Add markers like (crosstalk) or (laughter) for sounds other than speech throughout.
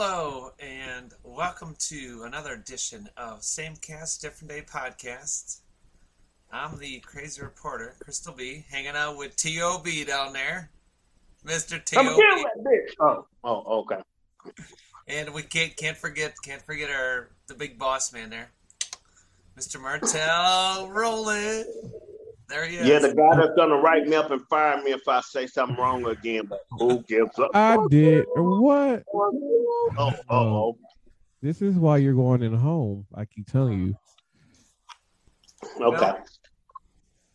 Hello, and welcome to another edition of Same Cast, Different Day podcast. I'm the crazy reporter, Crystal B, hanging out with T.O.B. down there, Mr. I'm T.O.B. killing that bitch. Oh, oh, okay. And we can't can't forget can't forget our the big boss man there, Mr. Martel Rolling. There he is. Yeah, the guy that's gonna write me up and fire me if I say something wrong again. But who gives up? I did what? Oh, oh, oh. This is why you're going in home. I keep telling you. Okay.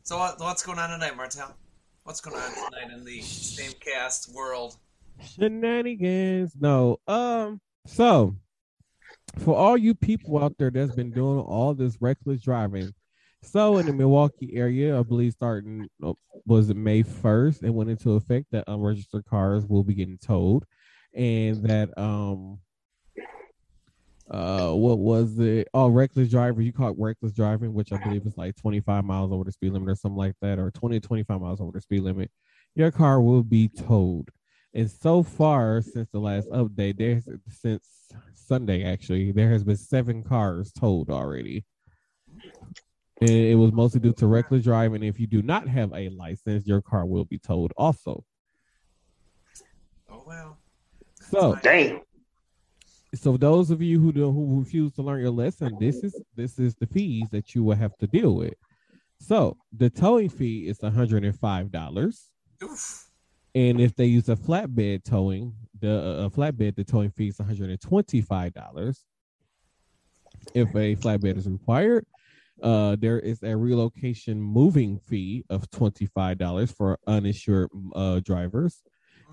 So what, what's going on tonight, Martel? What's going on tonight in the same cast world? Shenanigans. No. Um. So, for all you people out there that's been doing all this reckless driving, so in the Milwaukee area, I believe starting uh, was it May first, it went into effect that unregistered cars will be getting towed, and that um. Uh, what was it? Oh, reckless driver. You caught reckless driving, which I believe is like 25 miles over the speed limit or something like that, or 20 to 25 miles over the speed limit. Your car will be towed. And so far, since the last update, there's since Sunday actually, there has been seven cars towed already. And it was mostly due to reckless driving. If you do not have a license, your car will be towed also. Oh well. So, Damn. so those of you who do, who refuse to learn your lesson, this is this is the fees that you will have to deal with. So the towing fee is one hundred and five dollars. And if they use a flatbed towing, the uh, flatbed, the towing fee is one hundred and twenty-five dollars. If a flatbed is required, uh, there is a relocation moving fee of twenty-five dollars for uninsured uh, drivers,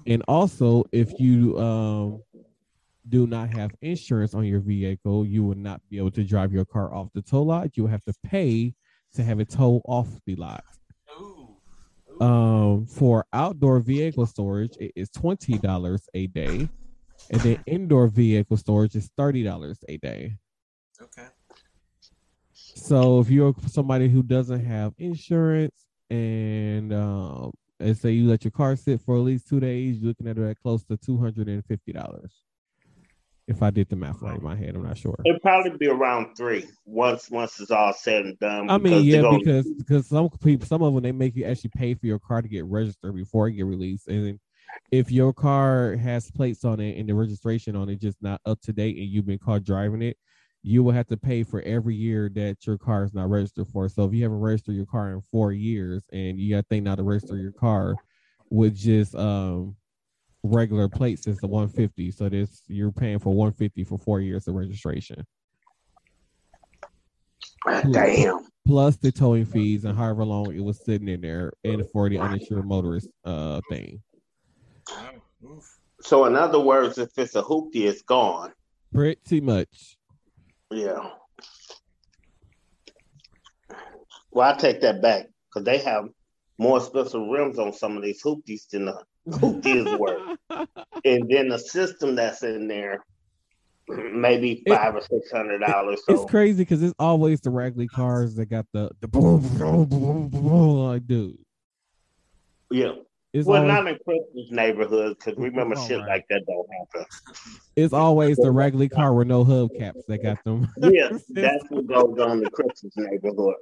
and also if you um, do not have insurance on your vehicle, you will not be able to drive your car off the tow lot. You will have to pay to have it towed off the lot. Ooh. Um, for outdoor vehicle storage, it is twenty dollars a day, and then indoor vehicle storage is thirty dollars a day. Okay. So if you're somebody who doesn't have insurance and um, and say you let your car sit for at least two days, you're looking at it at close to two hundred and fifty dollars. If I did the math right in my head, I'm not sure. It'll probably be around three once once it's all said and done. I mean, yeah, gonna- because because some people, some of them, they make you actually pay for your car to get registered before it get released, and if your car has plates on it and the registration on it just not up to date, and you've been caught driving it, you will have to pay for every year that your car is not registered for. So if you haven't registered your car in four years, and you got to think now to register your car with just um regular plates, it's the 150. So this you're paying for 150 for four years of registration. Damn. plus the towing fees and however long it was sitting in there and for the uninsured motorist uh thing. So in other words, if it's a hoopty, it's gone. Pretty much. Yeah. Well, I take that back because they have more expensive rims on some of these hoopties than the hoopty is worth. (laughs) And then the system that's in there, maybe It- five or six hundred dollars. So It's crazy because it's always the raggedy cars that got the the boom boom boom boom like dude. yeah. It's Well, always, not in Christmas neighborhood because remember All shit right. like that don't happen. it's always the (laughs) raggedy car with no hubcaps that got them. (laughs) Yeah, that's what goes on in Christmas neighborhood.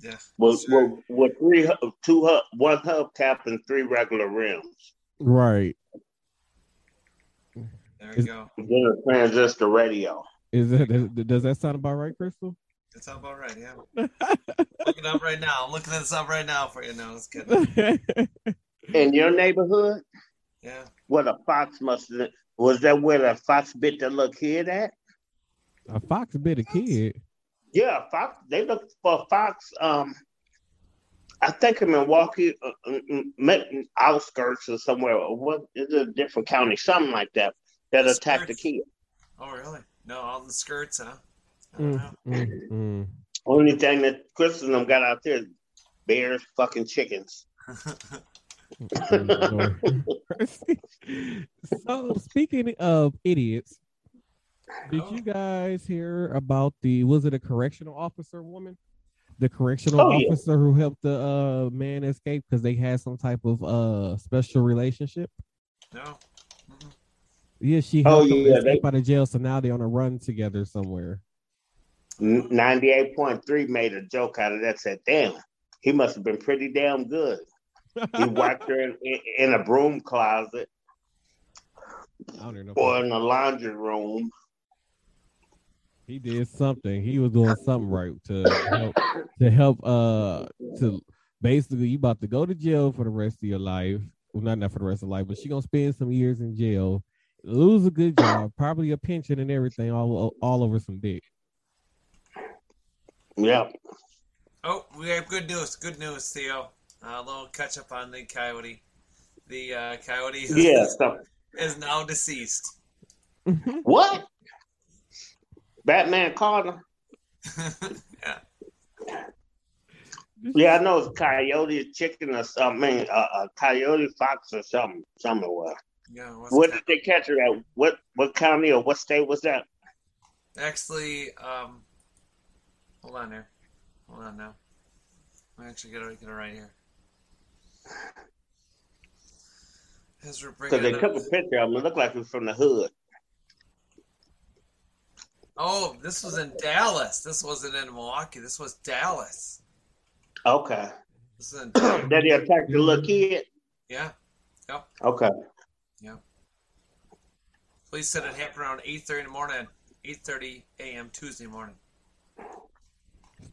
Yes, With, Sure. with, with three, hu- two, hub, one hubcap and three regular rims. right. There you Is- go. Then a transistor radio. Is it does that sound about right, Crystal? That sounds about right. Yeah. (laughs) Looking up right now. I'm looking this up right now for you. No, it's good. In your neighborhood, Yeah. what a fox must was that where the fox bit the little kid at? a fox bit a kid. Yeah, fox. They looked for fox. Um, I think in Milwaukee, uh, uh, outskirts or somewhere. or What is it? A different county, something like that. That The attacked the kid. Oh, really? No, all the skirts, huh? I don't Mm, know. mm, mm. Only thing that Chris and them got out there is bears, fucking chickens. (laughs) (laughs) so speaking of idiots, did you guys hear about the was it a correctional officer woman? The correctional Oh, yeah. officer who helped the uh man escape because they had some type of uh special relationship. no. Mm-mm. Yeah, she Oh, helped him yeah, escape they- out of jail, so now they're on a run together somewhere. Ninety-eight point three made a joke out of that. Said, "Damn, he must have been pretty damn good." He whacked her in, in, in a broom closet I don't know. or in a laundry room. He did something. He was doing something right to help to help uh to basically you about to go to jail for the rest of your life. Well, not not for the rest of life, but she gonna spend some years in jail, lose a good job, probably a pension and everything, all all over some dick. Yep. Oh, we have good news. Good news, Theo. Uh, a little catch up on the coyote. The uh, coyote is, Yeah. So is now deceased. what? Batman called him. (laughs) yeah. Yeah, I know it's coyote, chicken, or something. Uh, a coyote, fox, or something. somewhere. Yeah. What did they catch her at? What what county or what state was that? Actually, um, hold on there. Hold on now. I actually get it, get it right here. Because they took a picture of him. It looked like he was from the hood. Oh, this was in Dallas. This wasn't in Milwaukee. This was Dallas. Okay. This is in Did he attack the little kid? yeah. Yep. Okay. Yeah. Police said it happened around 8:30 in the morning, 8:30 a.m. Tuesday morning.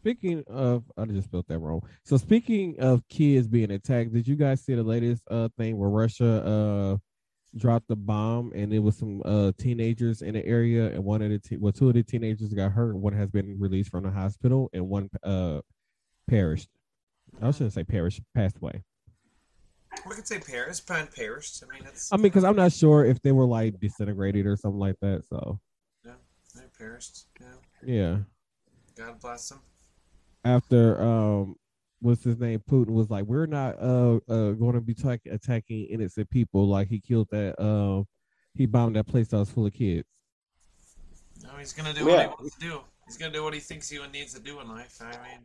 Speaking of, I just spelled that wrong. So speaking of kids being attacked, did you guys see the latest uh thing where Russia uh dropped the bomb and it was some uh teenagers in the area and one of the te- well two of the teenagers got hurt. One has been released from the hospital and one uh perished. I shouldn't say perished, passed away. We could say Paris, Penn Paris. I mean, it's I mean, because I'm not sure if they were like disintegrated or something like that. So Yeah, they perished. Yeah. yeah. God bless them. After um what's his name Putin was like we're not uh uh going to be attack- attacking innocent people like he killed that uh he bombed that place that was full of kids No, he's gonna do what he wants to do. He's gonna do what he thinks he needs to do in life. I mean,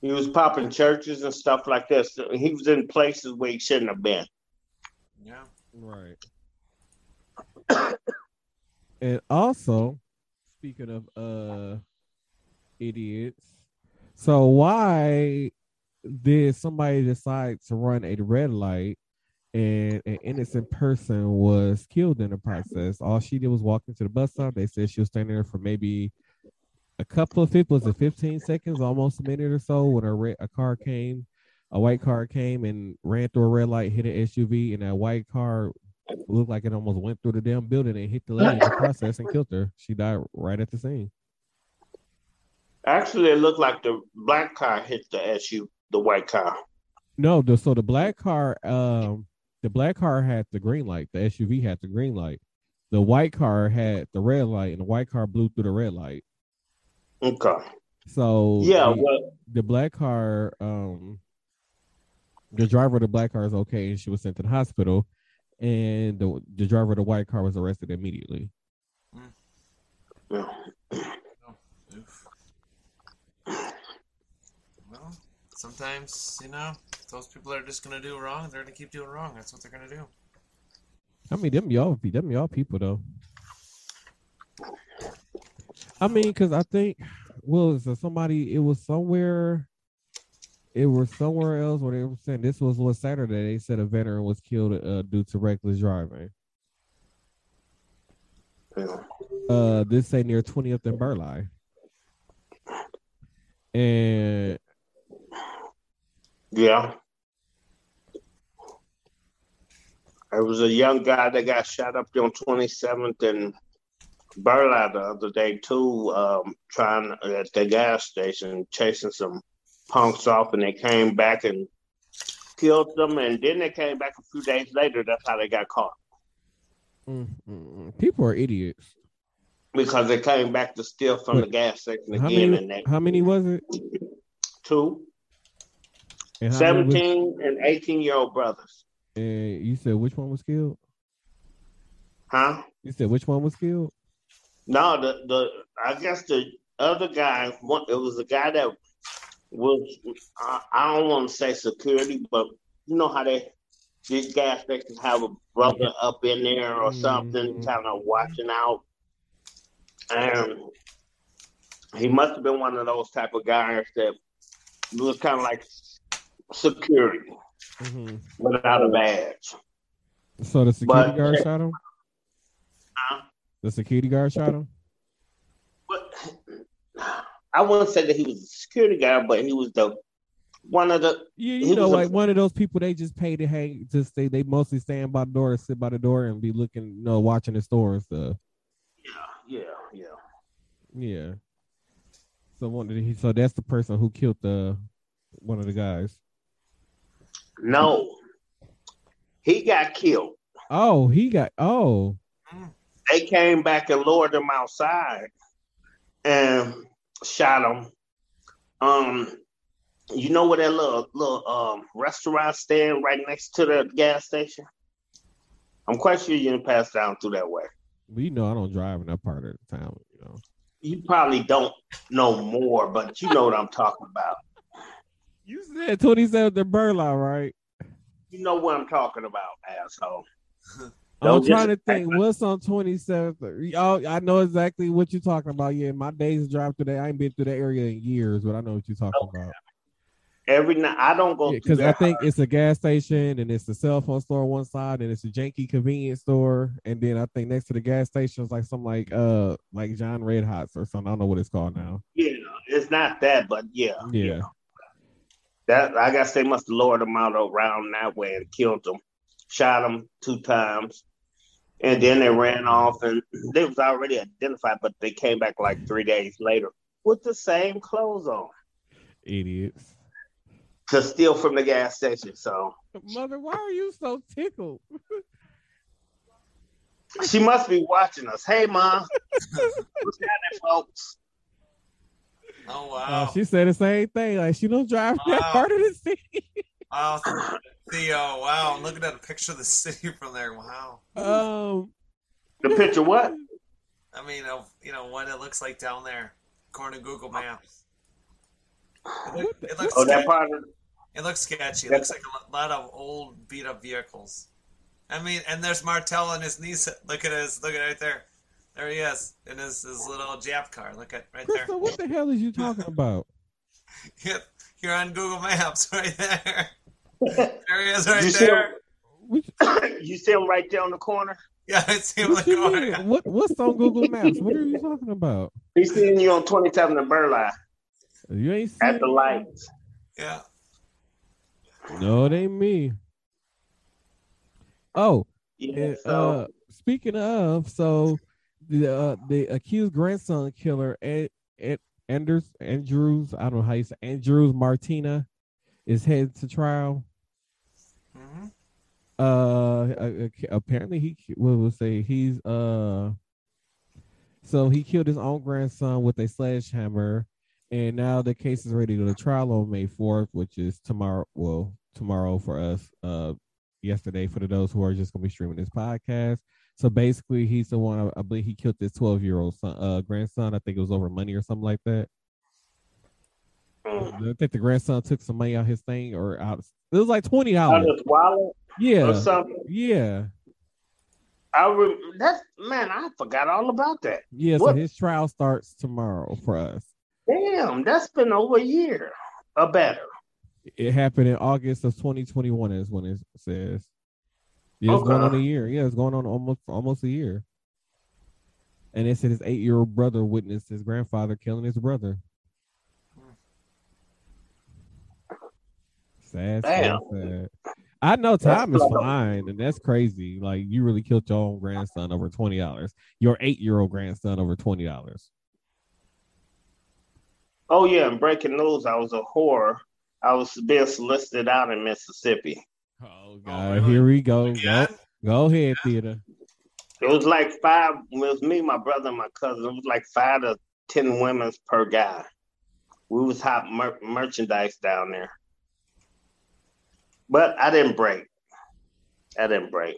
He was popping churches and stuff like this. He was in places where he shouldn't have been. yeah. right (coughs) and also speaking of uh idiots so why did somebody decide to run a red light and an innocent person was killed in the process. All she did was walk into the bus stop. They said she was standing there for maybe a couple of was it 15 seconds, almost a minute or so, when a red, a car came, a white car came and ran through a red light, hit an SUV, and that white car looked like it almost went through the damn building and hit the lady in the process and killed her. She died right at the scene. Actually, it looked like the black car hit the SU, the white car. No, the, so the black car, um, the black car had the green light. The SUV had the green light. The white car had the red light, and the white car blew through the red light. Okay. So Yeah, the, well, the black car, um, the driver of the black car is okay, and she was sent to the hospital. And the the driver of the white car was arrested immediately. yeah. Oof. Well, sometimes you know those people are just gonna do wrong. They're gonna keep doing wrong. That's what they're gonna do. I mean, them y'all, be them y'all people though. I mean, because I think, well, so somebody, it was somewhere, it was somewhere else where they were saying this was was Saturday. They said a veteran was killed uh, due to reckless driving. Uh, this say near 20th and Burleigh, and Yeah. There was a young guy that got shot up on 27th and Burleigh the other day too, um, trying at the gas station, chasing some punks off, and they came back and killed them. And then they came back a few days later. That's how they got caught mm, mm, mm. people are idiots. because they came back to steal from the gas station again. many? and they How many was it? two, And how many was- 17 and 18 year old brothers, and you said which one was killed? huh? You said which one was killed? No, the the I guess the other guy, it was a guy that was I, I don't want to say security, but you know how they this gas station have a brother up in there or something, Mhm. kind of watching out. And he must have been one of those type of guys that was kind of like security hmm without a badge. So the security But- guard shot him. Huh? The security guard shot him. But I wouldn't say that he was a security guard, but he was the one of the Yeah, you know, was a- like one of those people they just pay to hang, just they they mostly stand by the door, sit by the door, and be looking, you know, watching the store and stuff. yeah, yeah, yeah. Yeah. So one, of the- so that's the person who killed the one of the guys. No, he got killed. Oh, he got. Oh, They came back and lured him outside and shot him. Um, you know where that little little um restaurant stand right next to the gas station? I'm quite sure you didn't pass down through that way. well, you know, I don't drive in that part of the town. You know. You probably don't know more, but you know what I'm talking about. You said twenty seventh and Burleigh, right? You know what I'm talking about, asshole. (laughs) I'm trying to think what's on 27th. Oh, I know exactly what you're talking about. Yeah, my days drive today. I ain't been through that area in years, but I know what you're talking about. Every night I don't go Because through I think it's a gas station and it's a cell phone store on one side and it's a janky convenience store. And then I think next to the gas station is like some like uh like John Red Hots or something. I don't know what it's called now. Yeah, it's not that, but yeah, Yeah. That I guess they must have lured him out around that way and killed him, shot him two times, and then they ran off and they was already identified, but they came back like three days later with the same clothes on Idiots. to steal from the gas station. So Mother, why are you so tickled? she must be watching us. Hey, mom, (laughs) what's happening, folks? Oh Uh, wow! she said the same thing. Like she don't drive (laughs) that part of the city. wow, (laughs) Theo! Wow, I'm looking at a picture of the city from there. Wow. Um, The picture, what? I mean, of you know what it looks like down there, according to Google Maps. It, look- it looks Oh, that sketchy. part of It looks sketchy. It looks like a lot of old, beat up vehicles. I mean, and there's Martel and his niece. Look at his. Look at right there. There he is in his, his little Jap car. Look at right there. Crystal, what the hell is you talking (laughs) about? Yep, you're on Google Maps (laughs) right there. (laughs) There he is right You see there. Which, (coughs) you see him right there on the corner. Yeah, I see him in what the corner. mean? What what's on Google Maps? What are you talking about? He's seeing you on 27 and Burleigh You ain't at the lights. Yeah. No, it ain't me. Oh, Yeah, and, so uh, speaking of, so the uh, the accused grandson killer, Ed, Ed Anders Andrews, I don't know how you say Andrews Martina, is headed to trial. hmm Uh, apparently he what will say he's uh, so he killed his own grandson with a sledgehammer, and now the case is ready to go to trial on May fourth, which is tomorrow. Well, tomorrow for us. Uh, yesterday for the those who are just gonna be streaming this podcast. So basically, he's the one. I believe he killed his twelve year old son, uh, grandson. I think it was over money or something like that. mm, I think the grandson took some money out his thing or out. It was like twenty dollars. wallet Yeah, something. yeah. I rem- that's man, I forgot all about that. Yeah, so his trial starts tomorrow for us. Damn, that's been over a year or better. It happened in August of 2021, is when it says. Yeah, it's going on a year. Yeah, it's going on almost almost a year. And it said his eight year old brother witnessed his grandfather killing his brother. Sad, sad, Damn. sad. I know time is fine, and that's crazy. Like you really killed your own grandson over twenty dollars. Your eight year old grandson over twenty dollars. Oh yeah, and breaking news, I was a whore. I was being solicited out in Mississippi. (laughs) Oh God, really? here we go. Yeah. Go, go ahead, theater. It was like five. It was me, my brother, and my cousin. It was like five to ten women per guy. We was hot mer- merchandise down there, but I didn't break. I didn't break.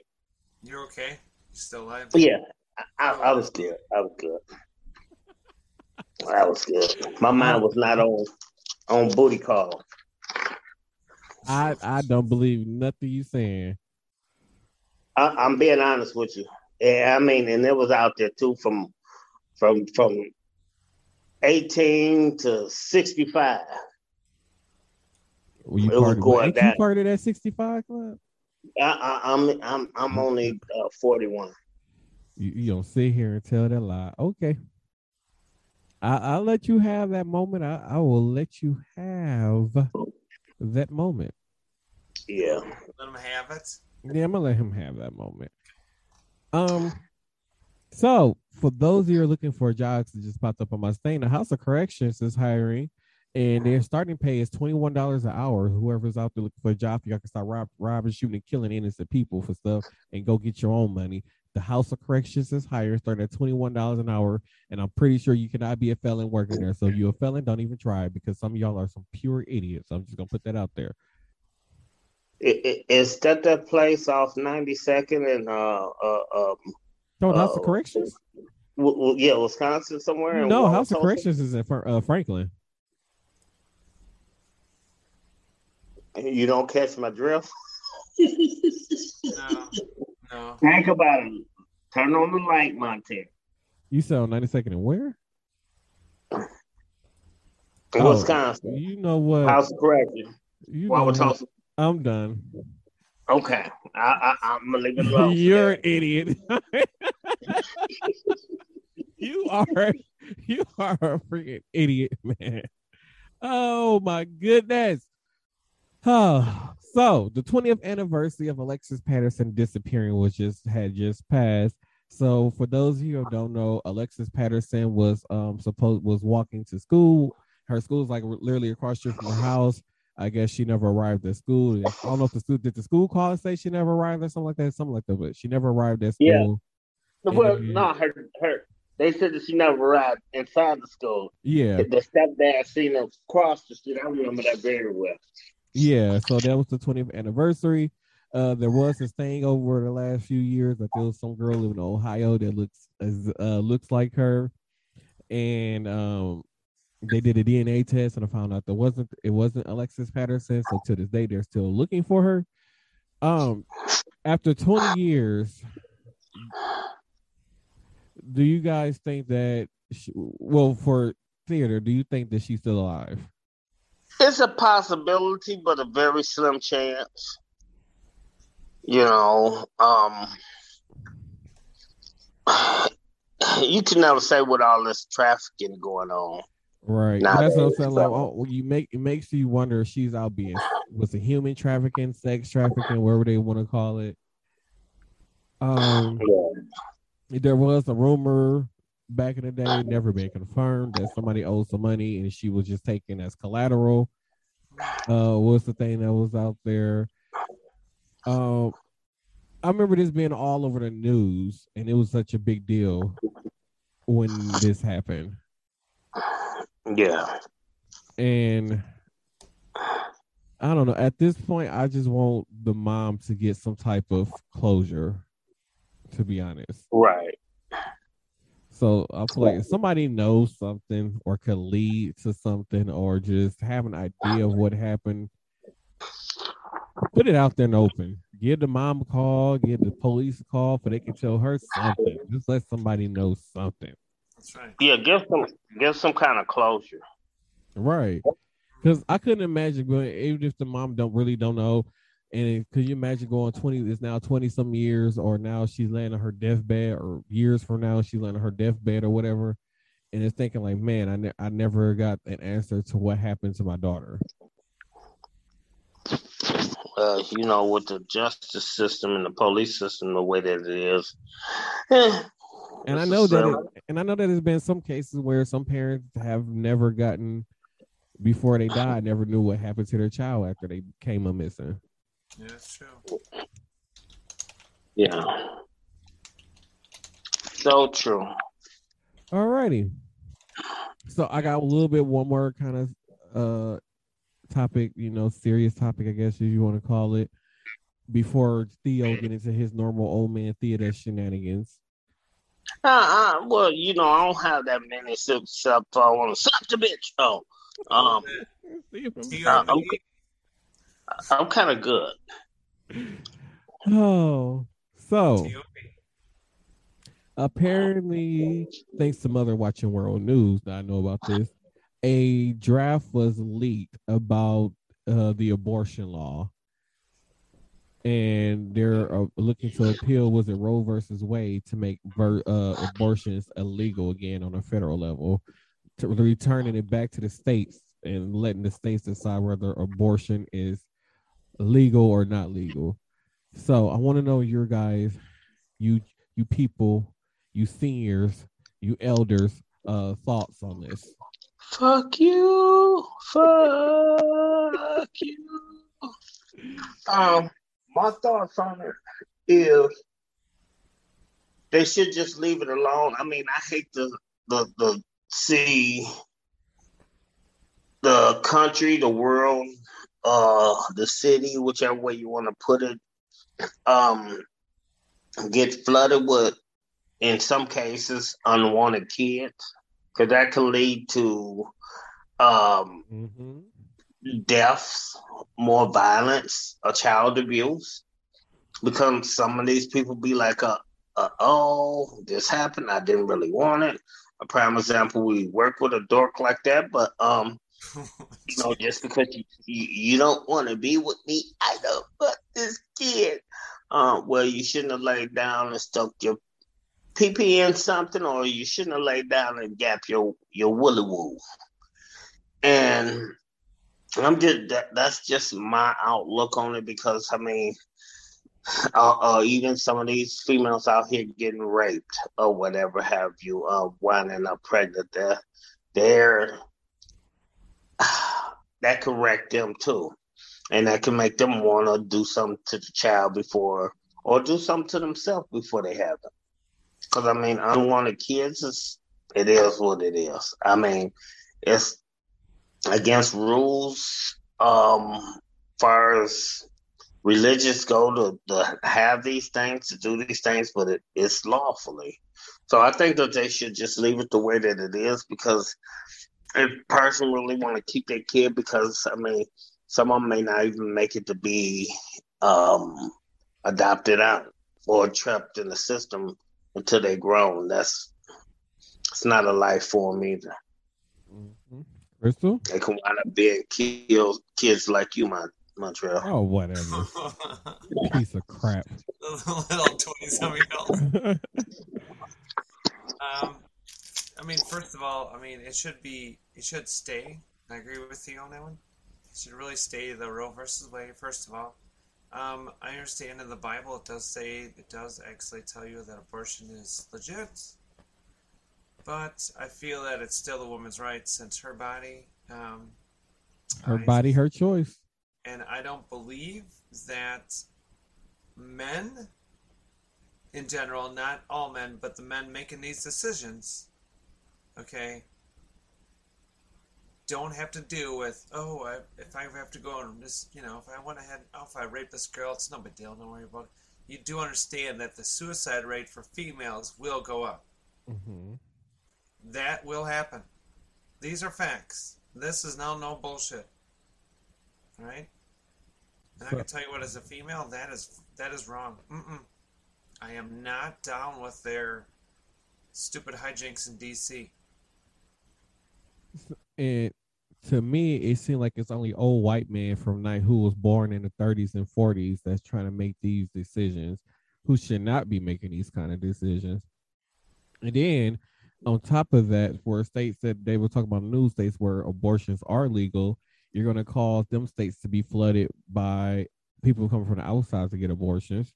You're okay. You're still alive? Yeah, I, I, I was good. I was good. I was good. My mind was not on on booty call. I I don't believe nothing you saying. I, I'm being honest with you. Yeah, I mean, and it was out there too from from from 18 to 65. Were you It was part of, going you part of that 65 club? I, I, I'm I'm I'm only uh, 41. You, you don't sit here and tell that lie. Okay. I, I'll let you have that moment. I, I will let you have that moment. Yeah. Let him have it. Yeah, I'm gonna let him have that moment. Um, so for those of you who are looking for jobs that just popped up on my thing, the House of Corrections is hiring, and their starting pay is twenty one dollars an hour. Whoever's out there looking for a job, you all can start rob, robbing, shooting, and killing innocent people for stuff, and go get your own money. The House of Corrections is hiring, starting at twenty one dollars an hour, and I'm pretty sure you cannot be a felon working there. So if you're a felon, don't even try because some of y'all are some pure idiots. I'm just gonna put that out there. I- I- that that place off 92nd and uh uh um No, the House of Oh. Corrections. w- w- yeah Wisconsin somewhere? in No, House of Corrections is in uh, Franklin. You don't catch my drift. (laughs) No, no. Think about it. Turn on the light, Montana. You said 92nd and where? In Oh, Wisconsin. You know what? House of Correction. you know what? Wauwatosa. I'm done. Okay. I, I I'm gonna leave it alone. (laughs) You're an idiot. (laughs) you are you are a freaking idiot, man. Oh my goodness. (sighs) (sighs) Oh, so the 20th anniversary of Alexis Patterson disappearing was just had just passed. So for those of you who don't know, Alexis Patterson was um supposed was walking to school. Her school is like literally across the street from her house. I guess she never arrived at school. I don't know if the school did the school call and say she never arrived or something like that, something like that. But she never arrived at school. Yeah. school. Well, no, her her. They said that she never arrived inside the school. Yeah, The stepdad seen her cross the street. I remember that very well. Yeah. So that was the 20th anniversary. Uh, there was this thing over the last few years that there was some girl living in Ohio that looks as uh, looks like her, and um, they did a DNA test and I found out there wasn't it wasn't Alexis Patterson. So to this day, they're still looking for her. Um, after 20 years, do you guys think that? She, well, for theater, do you think that she's still alive? It's a possibility, but a very slim chance. You know, um, (sighs) you can never say with all this trafficking going on. Right. Nah, That's what I'm saying. Like, oh, you make it makes you wonder if she's out being was it human trafficking, sex trafficking, whatever they want to call it. Um, there was a rumor back in the day, never been confirmed, that somebody owed some money and she was just taken as collateral. Uh, what's the thing that was out there? Um, I remember this being all over the news, and it was such a big deal when this happened. Yeah. and I don't know. At this point, I just want the mom to get some type of closure. To be honest, Right. So I feel like if somebody knows something or could lead to something or just have an idea of what happened, put it out there and open. Give the mom a call, give the police a call, for they can tell her something. Just let somebody know something. That's right. Yeah, give some give some kind of closure. Right. Because I couldn't imagine going, even if the mom don't really don't know. And could you imagine going 20, it's now 20 some years, or now she's laying on her deathbed, or years from now she's laying on her deathbed or whatever. And it's thinking, like, man, I, ne- I never got an answer to what happened to my daughter. Uh, you know, with the justice system and the police system the way that it is. eh, And I know that, it, and I know that there's been some cases where some parents have never gotten, before they died, never knew what happened to their child after they came a missing. Yeah, that's true. Yeah. So true. Alrighty. So I got a little bit one more kind of uh topic, you know, serious topic, I guess if you want to call it, before Theo get into his normal old man theater shenanigans. Uh, uh, well, you know, I don't have that many sips except I want to slap the bitch. Oh, um, (laughs) T.O.B. Uh, okay. I'm kind of good. Oh, So apparently, thanks to Mother watching World News, that I know about this, a draft was leaked about uh, the abortion law, and they're uh, looking to appeal. Was it Roe versus Wade to make ver- uh, abortions illegal again on a federal level, to returning it back to the states and letting the states decide whether abortion is legal or not legal. So I want to know your guys, you you people, you seniors, you elders, uh, thoughts on this. Fuck you. Fuck you. Um, my thoughts on it is they should just leave it alone. I mean, I hate to the the see the country, the world, uh, the city, whichever way you want to put it, um, get flooded with, in some cases, unwanted kids, because that can lead to um, Mm-hmm. deaths, more violence, or child abuse. Because some of these people be like, uh, uh, oh, this happened. I didn't really want it. A prime example, we work with a dork like that, but um, (laughs) you know, just because you you, you don't want to be with me, I don't fuck this kid. Uh, well, you shouldn't have laid down and stuck your pee in something, or you shouldn't have laid down and gap your your woolly woo. And I'm just that, that's just my outlook on it because I mean, uh, uh, even some of these females out here getting raped or whatever have you, uh, winding up pregnant, they're they're that can wreck them too, and that can make them want to do something to the child before, or do something to themselves before they have them. Because I mean, unwanted kids is it is what it is. I mean, it's against rules. Um, far as religious go to, to have these things to do these things, but it, it's lawfully. So I think that they should just leave it the way that it is because if person really want to keep their kid because I mean some of them may not even make it to be um, adopted out or trapped in the system until they're grown. That's it's not a life form either. Mm-hmm. Crystal? They can wind up being killed kids like you, Mon- Montreal. Oh, whatever. (laughs) Piece of crap. (laughs) little twenty some year old. (laughs) Um, I mean, first of all, I mean it should be it should stay. I agree with you on that one. It should really stay the Roe versus Wade. First of all, um, I understand in the Bible it does say it does actually tell you that abortion is legit, but I feel that it's still the woman's right since her body. Um, Her I- body, her choice. and I don't believe that men, in general, not all men, but the men making these decisions, okay, don't have to deal with oh, I, if I have to go and this, you know, if I went ahead, oh, if I rape this girl, it's no big deal. Don't worry about it. You do understand that the suicide rate for females will go up. Mm-hmm. That will happen. These are facts. This is now no bullshit. Right? And I can tell you what, as a female, that is that is wrong. Mm-mm. I am not down with their stupid hijinks in DC. And to me, it seemed like it's only old white men from night who was born in the 30s and 40s that's trying to make these decisions, who should not be making these kind of decisions. And then on top of that, for states that they were talking about new states where abortions are legal, you're going to cause them states to be flooded by people coming from the outside to get abortions.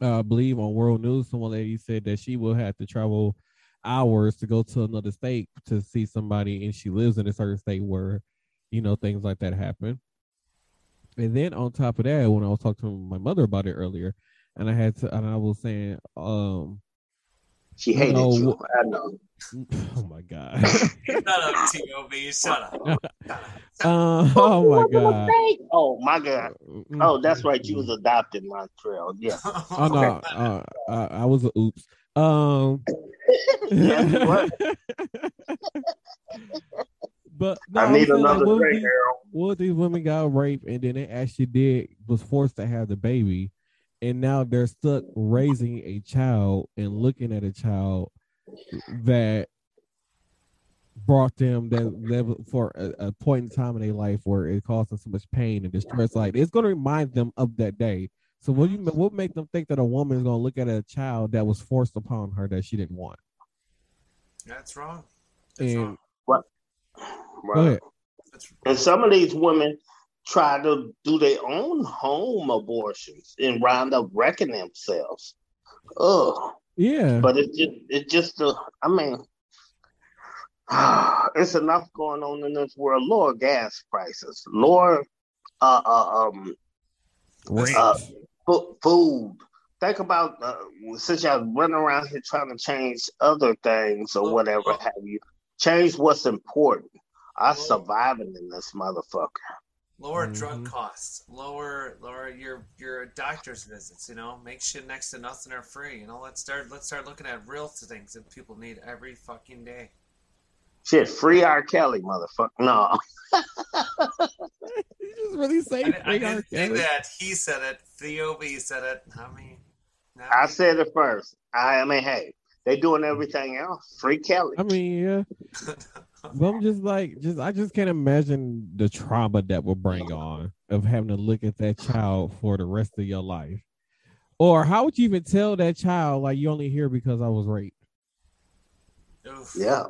uh, I believe on World News, some lady said that she will have to travel hours to go to another state to see somebody, and she lives in a certain state where, you know, things like that happen. And then on top of that, when I was talking to my mother about it earlier, and I had to, and I was saying, um, She hated No, you. I know. (laughs) oh my god, Shut up, T.O.B. Shut up. Shut (laughs) up. uh, oh my god, Oh my God. Oh, that's right. You was adopted, Montreal. Yeah. Oh no, uh, uh, I was a oops. Um, (laughs) but no, I need saying, like, another what if drink, these- Harold. what if these women got raped and then they actually did was forced to have the baby, and now they're stuck raising a child and looking at a child that brought them that level for a, a point in time in their life where it caused them so much pain and distress. Like it's going to remind them of that day. So what you what make them think that a woman is going to look at a child that was forced upon her that she didn't want? That's wrong. That's And wrong. What? go ahead. And some of these women try to do their own home abortions and round up wrecking themselves. Ugh. Yeah, But it's just it's just a I mean (sighs) it's enough going on in this world. Lower gas prices, lower uh, uh um Rent. uh, fu- food. Think about uh, since y'all running around here trying to change other things or whatever have you. Change what's important. I'm surviving in this motherfucker. lower Mhm. drug costs, lower lower your your doctor's visits. You know, make shit next to nothing or free. You know, let's start let's start looking at real things that people need every fucking day. Shit, free R. Kelly, motherfucker. No, you (laughs) just really say I, I free didn't R. say that. He said it. Theo B said it. I mean, not I me. said it first. I, I mean, hey, they doing everything else. Free Kelly. I mean, yeah. (laughs) But I'm just like, just I just can't imagine the trauma that will bring on of having to look at that child for the rest of your life. Or how would you even tell that child like you only here because I was raped? Oof. Yeah.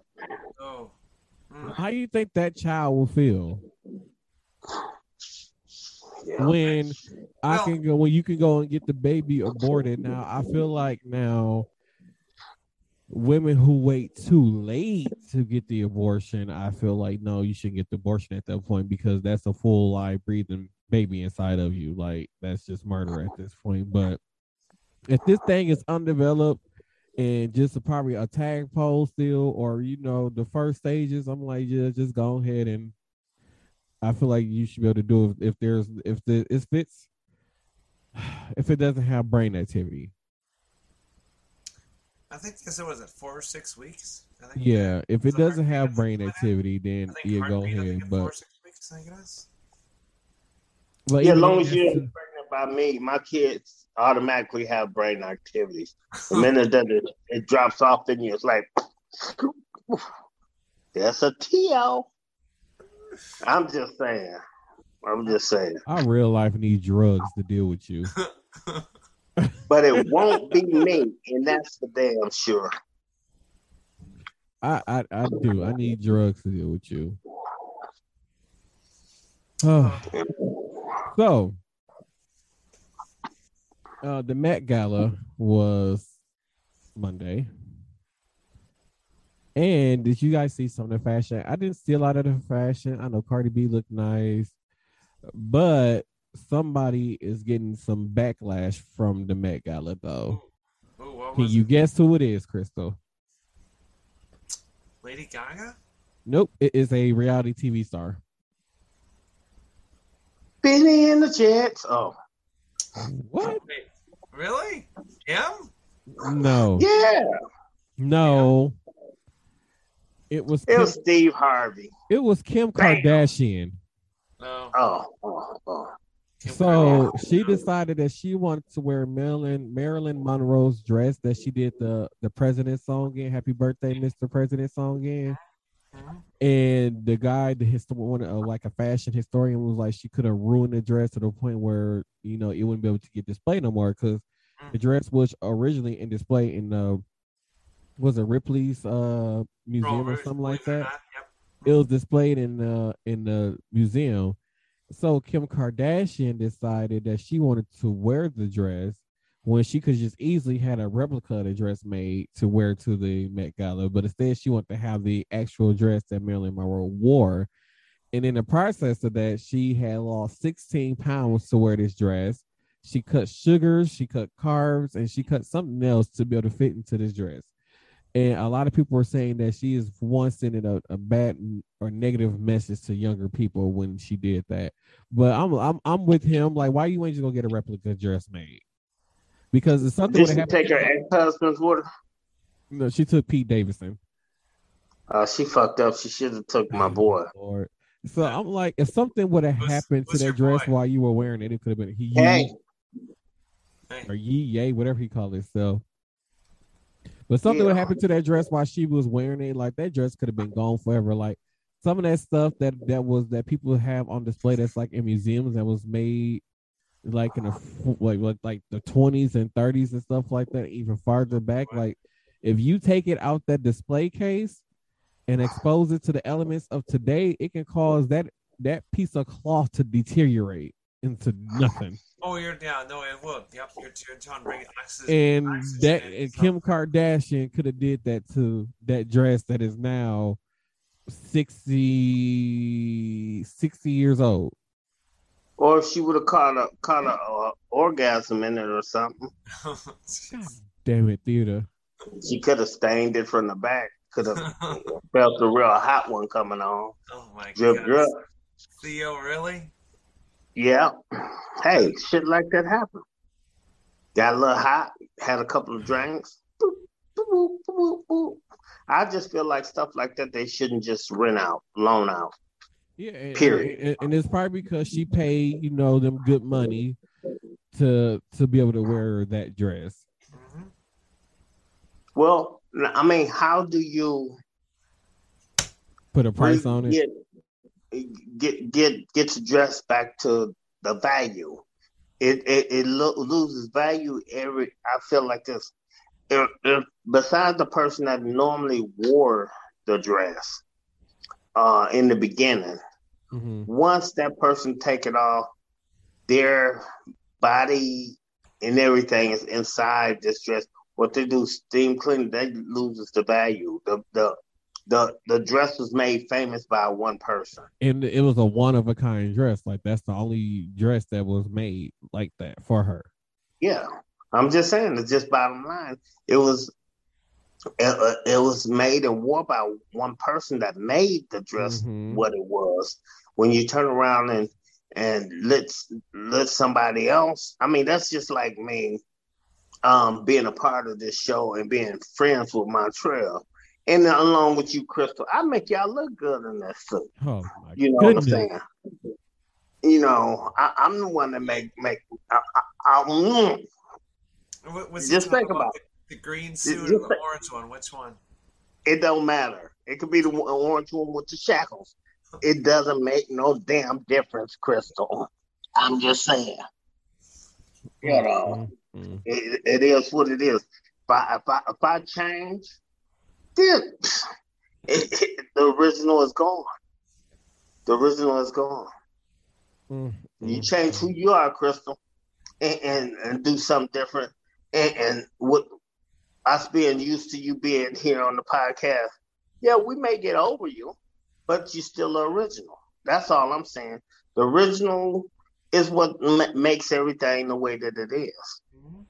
Oh. Mm. How do you think that child will feel Yeah. when I Well- can go when you can go and get the baby aborted? Now I feel like now women who wait too late to get the abortion, I feel like no, you shouldn't get the abortion at that point because that's a full live breathing baby inside of you. Like that's just murder at this point. But if this thing is undeveloped and just a, probably a tagpole still, or you know, the first stages, I'm like, yeah, just go ahead and I feel like you should be able to do it if there's if the if it's (sighs) if it doesn't have brain activity. I think they said was it four or six weeks? I think. Yeah, if it doesn't have brain something like activity, then I think yeah, go heartbeat, I think, ahead. in four But, six weeks. I think but Yeah, as long as you're pregnant by me, my kids automatically have brain activities. The minute that it, it drops off in you, it's like, (sniffs) that's a TO. I'm just saying. I'm just saying. I real life need drugs to deal with you. (laughs) But it won't be me, and that's for damn sure. I, I I do. I need drugs to deal with you. Oh, so uh, the Met Gala was Monday. And did you guys see some of the fashion? I didn't see a lot of the fashion. I know Cardi B looked nice, but somebody is getting some backlash from the Met Gala though. Ooh, what Can you it? guess who it is, Crystal? Lady Gaga? Nope, it is a reality TV star. Benny and the Jets. Oh, What? Wait, really? Him? No, yeah. no. It was It Kim, was Steve Harvey. it was Kim Bam. Kardashian. No. Oh, oh, oh. So she decided that she wanted to wear Marilyn Marilyn Monroe's dress that she did the the President song in Happy Birthday, Mr. President song in. And the guy, the historian, one, uh, like a fashion historian, was like she could have ruined the dress to the point where you know it wouldn't be able to get displayed no more because the dress was originally in display in the was it Ripley's uh museum or something like Believe it or that. not, Yep. It was displayed in the in the museum. So Kim Kardashian decided that she wanted to wear the dress when she could just easily had a replica of the dress made to wear to the Met Gala, but instead she wanted to have the actual dress that Marilyn Monroe wore. And in the process of that, she had lost 16 pounds to wear this dress. She cut sugars, she cut carbs, and she cut something else to be able to fit into this dress. And a lot of people are saying that she is one sending a, a bad or negative message to younger people when she did that. But I'm I'm I'm with him. Like, why you ain't just gonna get a replica dress made? Because it's something Did would she have take happened. her ex-husband's with her? No, she took Pete Davidson. Uh, she fucked up. She should have took my boy. Lord. So I'm like, if something would have happened to who's that dress boy? while you were wearing it, it could have been he. Hey, Hey. or ye Yay, whatever he called himself. But something would Yeah. happen to that dress while she was wearing it. Like that dress could have been gone forever. Like some of that stuff that that was that people have on display that's like in museums that was made like in the like like like the twenties and thirties and stuff like that, even farther back. Like if you take it out that display case and expose it to the elements of today, it can cause that that piece of cloth to deteriorate into nothing. Oh, you're yeah, no, it would. Yep, you're, you're trying to bring oxygen. And oxygen that in, and so- Kim Kardashian could have did that to that dress that is now 60, 60 years old. Or if she would have caught a caught a uh, orgasm in it or something. (laughs) Damn it, theater. She could have stained it from the back. Could have (laughs) felt the real hot one coming on. oh my Drip, god. drip. Theo, really? Yeah. Hey, shit like that happened. Got a little hot, had a couple of drinks. Boop, boop, boop, boop, boop. I just feel like stuff like that they shouldn't just rent out, loan out. Yeah, and, Period. And, and it's probably because she paid, you know, them good money to to be able to wear that dress. Well, I mean, how do you Put a price on it. Get get get get your dress back to the value? It it, it lo- loses value every. I feel like this. If, if, besides the person that normally wore the dress uh, in the beginning, Mhm. once that person take it off, their body and everything is inside this dress. What they do, steam clean, that loses the value. The the the the dress was made famous by one person. And it was a one of a kind dress. Like that's the only dress that was made like that for her. Yeah, I'm just saying. It's just bottom line. It was it, uh, it was made and wore by one person that made the dress Mhm. what it was. When you turn around and and let's let somebody else, I mean, that's just like me um, being a part of this show and being friends with Montreal. And then along with you, Crystal, I make y'all look good in that suit. Oh my You know goodness. what I'm saying? You know, I, I'm the one that make make. I, I, I, mm. What, Just think about The, the green suit just or the think- orange one? Which one? It don't matter. It could be the one- orange one with the shackles. It doesn't make no damn difference, Crystal. I'm just saying. You know, Mhm. it, it is what it is. If I if I, if I change, then (laughs) it, it, the original is gone. The original is gone. Mhm. You change who you are, Crystal, and and, and do something different. And, and what us being used to you being here on the podcast, yeah, we may get over you, but you're still the original. That's all I'm saying. The original is what ma- makes everything the way that it is. Mhm.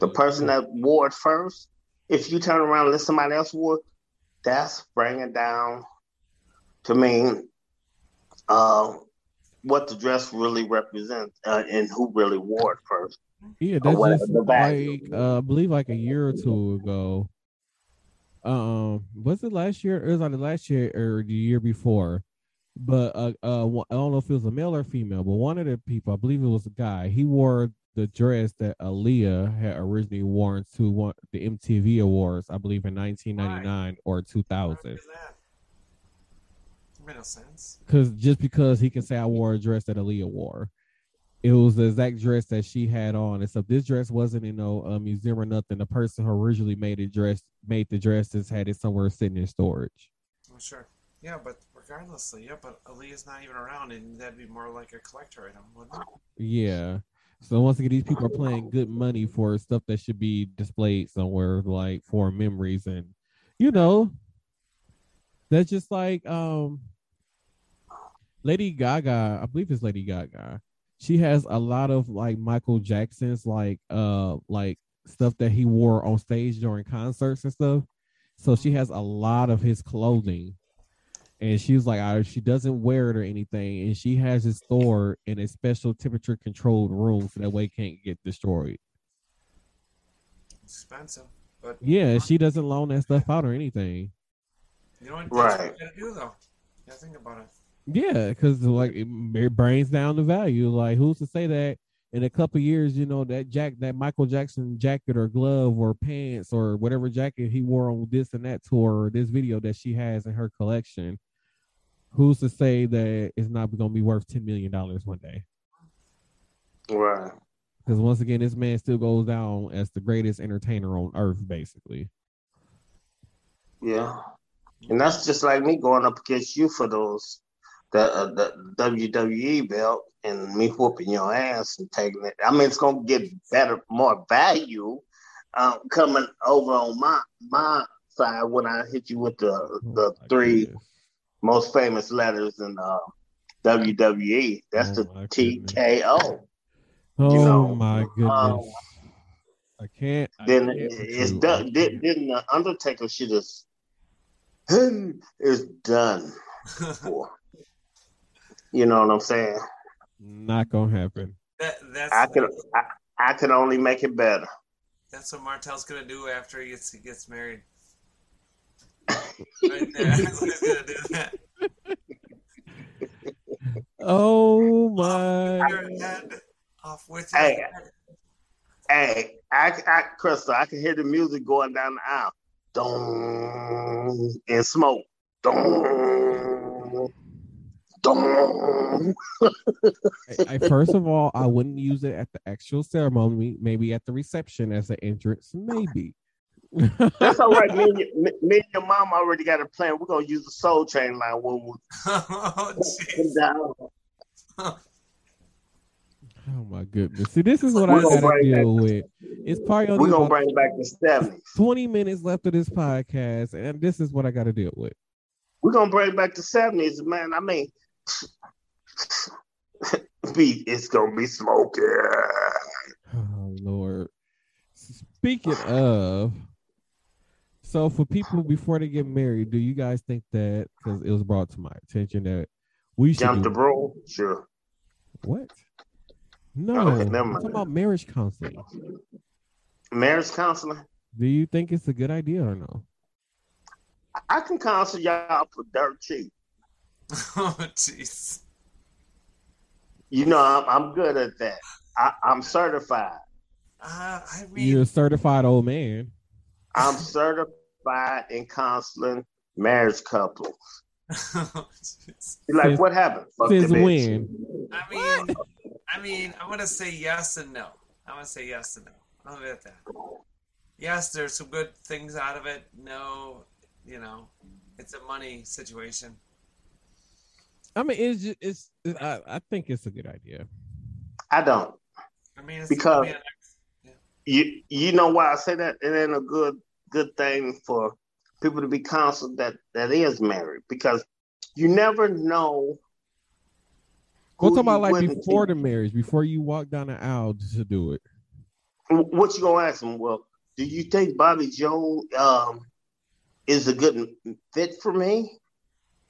The person that wore it first, if you turn around and let somebody else it, that's bringing down to mean uh, what the dress really represents uh, and who really wore it first. Yeah, that's just the like uh, I believe like a year or two ago. Um, was it last year? It was either last year or the year before. But uh, uh, I don't know if it was a male or female, but one of the people, I believe it was a guy. He wore the dress that Aaliyah had originally worn to one the MTV Awards, I believe in 1999 or 2000. would that? Made no sense. because just because he can say I wore a dress that Aaliyah wore, it was the exact dress that she had on. And so this dress wasn't in no uh, museum or nothing. The person who originally made it dress made the dresses had it somewhere sitting in storage. Oh, sure. Yeah, but regardlessly, yeah, but Aaliyah's not even around, and that'd be more like a collector item, wouldn't it? Yeah. So once again, these people are playing good money for stuff that should be displayed somewhere, like for memories, and you know, that's just like um, Lady Gaga. I believe it's Lady Gaga. She has a lot of like Michael Jackson's like uh like stuff that he wore on stage during concerts and stuff. So she has a lot of his clothing and she was like, I, she doesn't wear it or anything, and she has it stored in a special temperature controlled room so that way it can't get destroyed. Expensive, but Yeah, she doesn't loan that stuff out or anything. you know what? Right. you gotta do though. Yeah, think about it. Yeah, because like it, it brings down the value. Like, who's to say that in a couple years, you know, that Jack, that Michael Jackson jacket or glove or pants or whatever jacket he wore on this and that tour or this video that she has in her collection, who's to say that it's not going to be worth ten million dollars one day? Right. Because once again, this man still goes down as the greatest entertainer on earth, basically. Yeah. And that's just like me going up against you for those the uh, the WWE belt and me whooping your ass and taking it. I mean, it's gonna get better, more value um, coming over on my my side when I hit you with the the Oh, three goodness. Most famous letters in uh, WWE. That's Oh, the. TKO. Oh know, my goodness. um, I can't. I Then can't it- it's done. Then, can't. the Undertaker should have. It's done for. (laughs) You know what I'm saying? Not gonna happen. that, that's I can I, I can only make it better. that's what Martel's gonna do after he gets he gets married. Right there, (laughs) he's gonna do that. Oh my! Off with Hey. your head. Hey, I, I, Crystal, I can hear the music going down the aisle. Dong and smoke. Dong. Dong. I, I- first of all, I wouldn't use it at the actual ceremony. Maybe at the reception as an entrance. Maybe. That's all right. Me and, your, me, me and your mom already got a plan. We're gonna use the Soul Train line when we (laughs) oh, come (laughs) jeez. down. Oh my goodness! See, this is what We're I gonna gotta bring deal with. It's probably We're gonna bring back the seventies. twenty minutes left of this podcast, and this is what I got to deal with. We're gonna bring back the seventies, man. I mean, (laughs) be it's gonna be smoking. Oh Lord. Speaking of, so for people before they get married, do you guys think that because it was brought to my attention that we should Jump do- the broom, sure. what? No, Okay, never I'm mind. talking about marriage counseling. Marriage counseling. Do you think it's a good idea or no? I can counsel y'all for dirt cheap. (laughs) Oh, jeez. You know, I'm, I'm good at that. I, I'm certified. Uh, I mean, You're a certified old man. I'm certified in counseling marriage couples. (laughs) oh, like, what happened? Fuck the Since when? I mean, I mean, I'm gonna say yes and no. I'm gonna say yes and no. I'll leave it at that. Yes, there's some good things out of it. No, you know, it's a money situation. I mean, it's just, it's. I, I think it's a good idea. I don't. I mean, it's Because- I mean, You you know why I say that? It ain't a good good thing for people to be counseled that that is married because you never know. We're talking about like before the marriage, before you walk down the aisle to do it. What you gonna ask them? Well, do you think Bobby Joe um, is a good fit for me?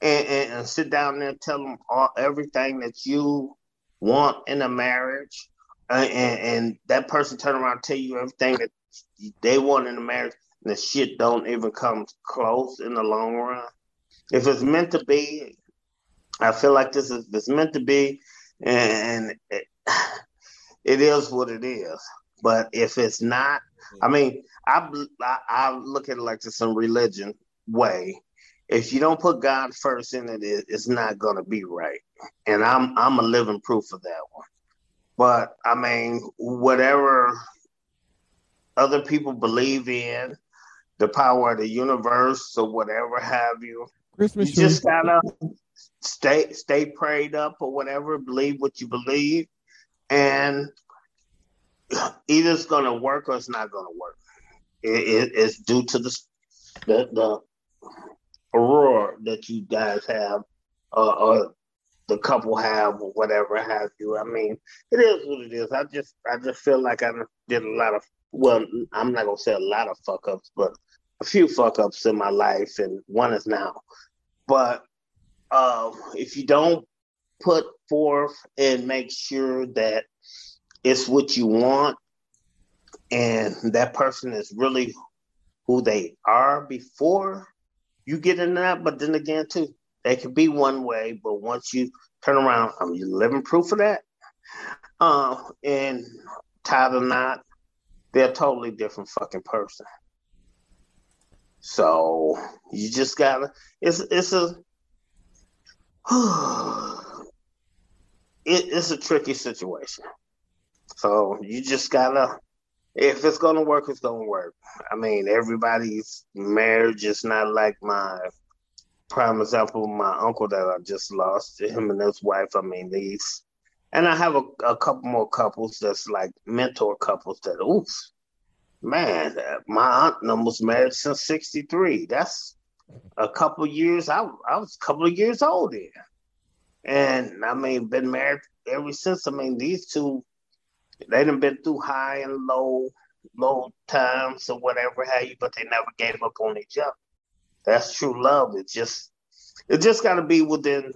And, and, and sit down there and tell them all, everything that you want in a marriage, and, and, and that person turn around and tell you everything that they want in a marriage, the shit don't even come close in the long run. If it's meant to be, I feel like this is it's meant to be, and it, it is what it is. But if it's not, I mean, I, I I look at it like this in religion way. If you don't put God first in it, it it's not gonna be right. And I'm I'm a living proof of that one. But I mean, whatever other people believe in, the power of the universe or whatever have you, Christmas you just gotta stay stay prayed up or whatever, believe what you believe, and either it's gonna work or it's not gonna work. It, it, it's due to the the, the aurora that you guys have, uh, or the couple have, or whatever have you. I mean, it is what it is. I just I just feel like I did a lot of well, I'm not gonna say a lot of fuck ups, but a few fuck ups in my life, and one is now. But uh, if you don't put forth and make sure that it's what you want, and that person is really who they are before you get in that, but then again, too, they could be one way, but once you turn around, I'm you living proof of that. uh, and tied or not, they're a totally different fucking person. So you just gotta. It's it's a. (sighs) it, it's a tricky situation. So you just gotta. If it's gonna work, it's gonna work. I mean, everybody's marriage is not like my prime example. My uncle that I just lost, him and his wife. I mean, these, and I have a, a couple more couples that's like mentor couples that, oops, man, my aunt was married since '63. That's a couple years. I I was a couple of years old then, and I mean, been married ever since. I mean, these two, they done been through high and low, low times or whatever have you, but they never gave up on each other. That's true love. It just, it just got to be within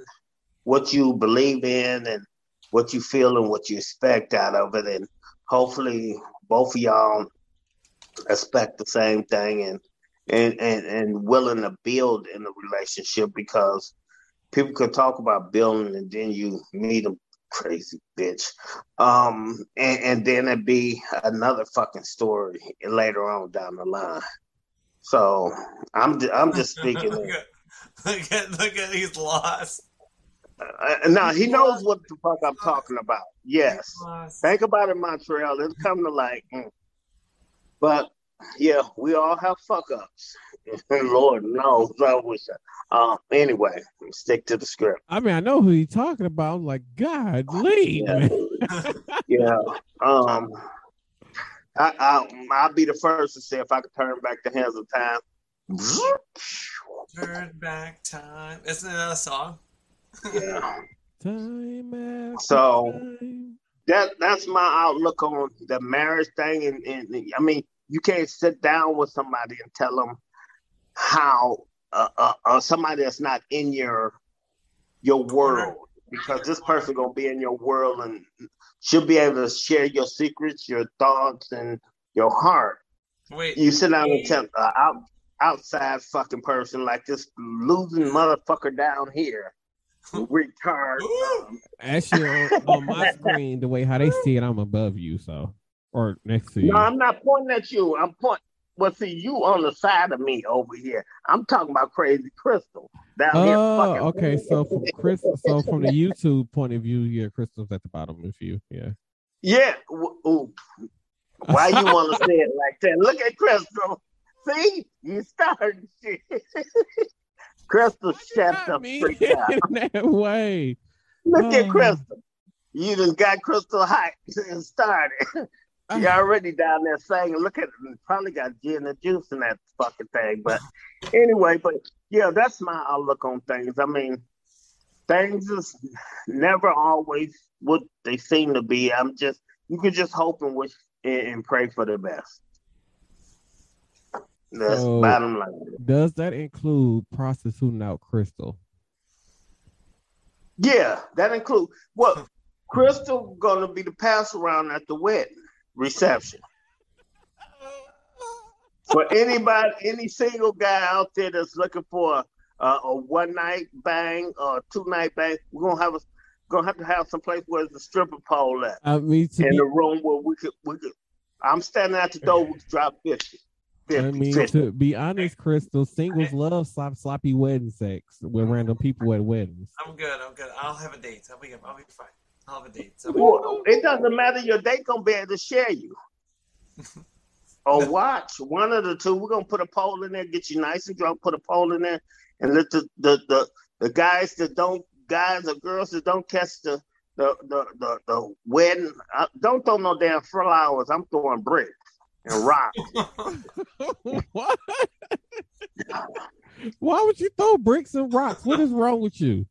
what you believe in and what you feel and what you expect out of it, and hopefully both of y'all expect the same thing and and and, and willing to build in a relationship because people could talk about building and then you meet them crazy bitch. Um and, and then it'd be another fucking story later on down the line. So i'm i'm just (laughs) speaking look, at, look at look at he's lost uh, now he knows what the fuck i'm talking about. Yes. Think about it montreal. It's coming to like mm. But yeah, we all have fuck ups. (laughs) Lord knows I wish. I, uh, anyway, stick to the script. I mean, I know who you're talking about. I'm like, God, leave. Yeah. (laughs) yeah. Um, I, I I'll be the first to say if I could turn back the hands of time. Turn back time. Isn't that a song? yeah. Time so time. that that's my outlook on the marriage thing, and, and I mean, you can't sit down with somebody and tell them how uh, uh, uh, somebody that's not in your your world. Because this person gonna be in your world and should be able to share your secrets, your thoughts, and your heart. Wait, You sit down and tell uh, out outside fucking person like this losing motherfucker down here, (laughs) retard. Um, Actually, on, on my (laughs) screen, the way how they see it, I'm above you, so or next to you. No, I'm not pointing at you. I'm pointing. Well, see, you on the side of me over here. I'm talking about Crazy Crystal down here. Oh, okay. So from Chris, so from the YouTube point of view, yeah, Crystal's at the bottom of you. Yeah. Yeah. Ooh. Why you want to (laughs) say it like that? Look at Crystal. See, you started shit. (laughs) Crystal shut the freak out. that way. Look at Oh. Crystal. You just got Crystal hot and started. (laughs) Oh. You already down there saying, Look at it. Probably got gin and juice in that fucking thing. But anyway, but yeah, that's my outlook on things. I mean, things is never always what they seem to be. I'm just you can just hope and wish and, pray for the best. That's So- bottom line. Does that include prostituting out Crystal? Yeah, that includes what Crystal gonna be the pass around at the wedding reception. For anybody, any single guy out there that's looking for a, a one night bang or two night bang, we're gonna have a gonna have to have some place where there's a stripper pole at I mean, to in the room where we could we could. I'm standing at the door. We could drop 50. 50, I mean, 50. to be honest, Crystal, singles love slop, sloppy wedding sex with random people at weddings. I'm good. I'm good. I'll have a date. I'll be. I'll be fine. I'll have a date. I'll Well, it doesn't matter. Your date gonna be able to share you. (laughs) or watch one of the two. We're gonna put a poll in there, get you nice and drunk. Put a poll in there, and let the the the, the guys that don't guys or girls that don't catch the the the the, the wedding. Uh, don't throw no damn flowers. I'm throwing bricks and rocks. (laughs) what? Why would you throw bricks and rocks? What is wrong with you?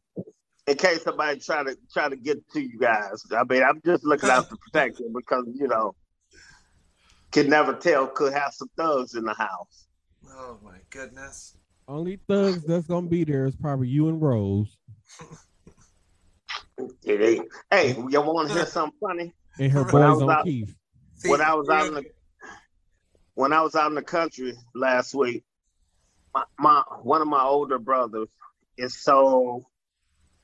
In case somebody try to try to get to you guys. I mean, I'm just looking out to protect you because you know, can never tell. Could have some thugs in the house. oh my goodness. Only thugs that's gonna be there is probably you and Rose (laughs) It ain't. Hey, y'all want to hear something funny? and her When I boys was on out- Keith. When I was out in the when I was out in the country last week, my, my one of my older brothers is so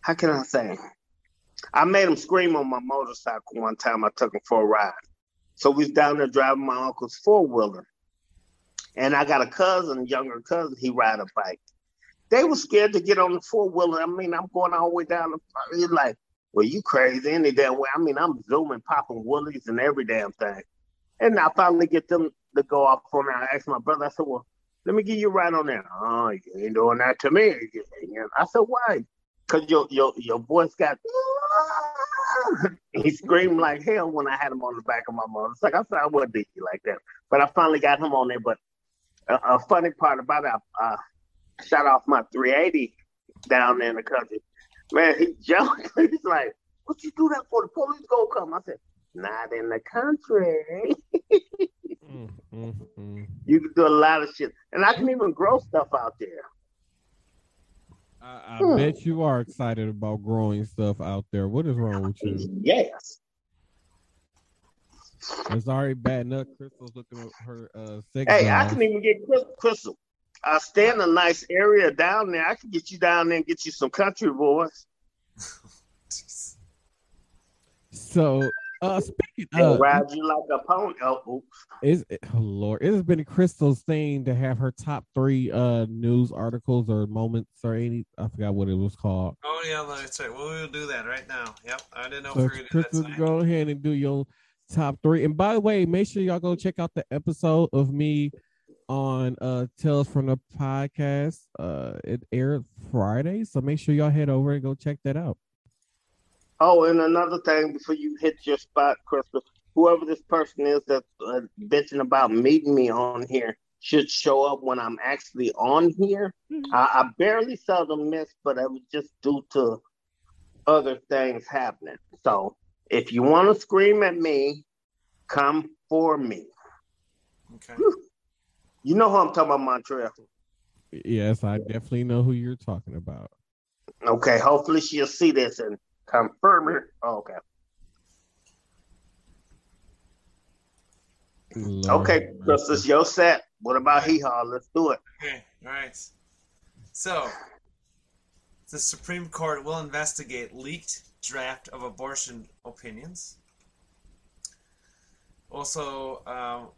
how can I say I made him scream on my motorcycle one time. I took him for a ride. So we was down there driving my uncle's four wheeler, and I got a cousin, younger cousin. He ride a bike. They were scared to get on the four wheeler. I mean, I'm going all the way down. The, he's like, "Well, you crazy any damn way?" I mean, I'm zooming, popping woolies, and every damn thing. And I finally get them to go off on there. I asked my brother. I said, "Well, let me give you ride on there." Oh, you ain't doing that to me. I said, "Why?" Cause your your your voice got he screamed like hell when I had him on the back of my motorcycle. I said I do you like that, but I finally got him on there. But a, a funny part about it, I uh, shot off my 380 down there in the country. Man, he (laughs) jumped. He's like, "What you do that for? The police gonna come?" I said, "Not in the country." mm, mm, mm. You can do a lot of shit, and I can even grow stuff out there. I, I hmm. bet you are excited about growing stuff out there. What is wrong with you? Yes. It's already bad enough. Crystal's looking at her uh Hey, I can even get Crystal. I stay in a nice area down there. I can get you down there and get you some country boys. so uh, speaking of, ride you like a pony. Oh, oops. Is oh Lord, it has been Crystal's thing to have her top three uh news articles or moments or any. I forgot what it was called. Oh yeah, that's right. Well, we'll do that right now. Yep, I didn't know. So if Crystal, go ahead and do your top three. And by the way, make sure y'all go check out the episode of me on uh Tales from the podcast. Uh, it aired Friday, so make sure y'all head over and go check that out. Oh, and another thing before you hit your spot, Crystal, whoever this person is that's uh, bitching about meeting me on here should show up when I'm actually on here. Mm-hmm. I, I, barely seldom miss, but it was just due to other things happening. So if you want to scream at me, come for me. Okay. You know who I'm talking about, Montreal. Yes, I definitely know who you're talking about. Okay, hopefully she'll see this and Confirm it. Oh, okay. Lord. Okay, this is your set. What about Hee Haw? Let's do it. Okay, all right. So, the Supreme Court will investigate leaked draft of abortion opinions. Also, um,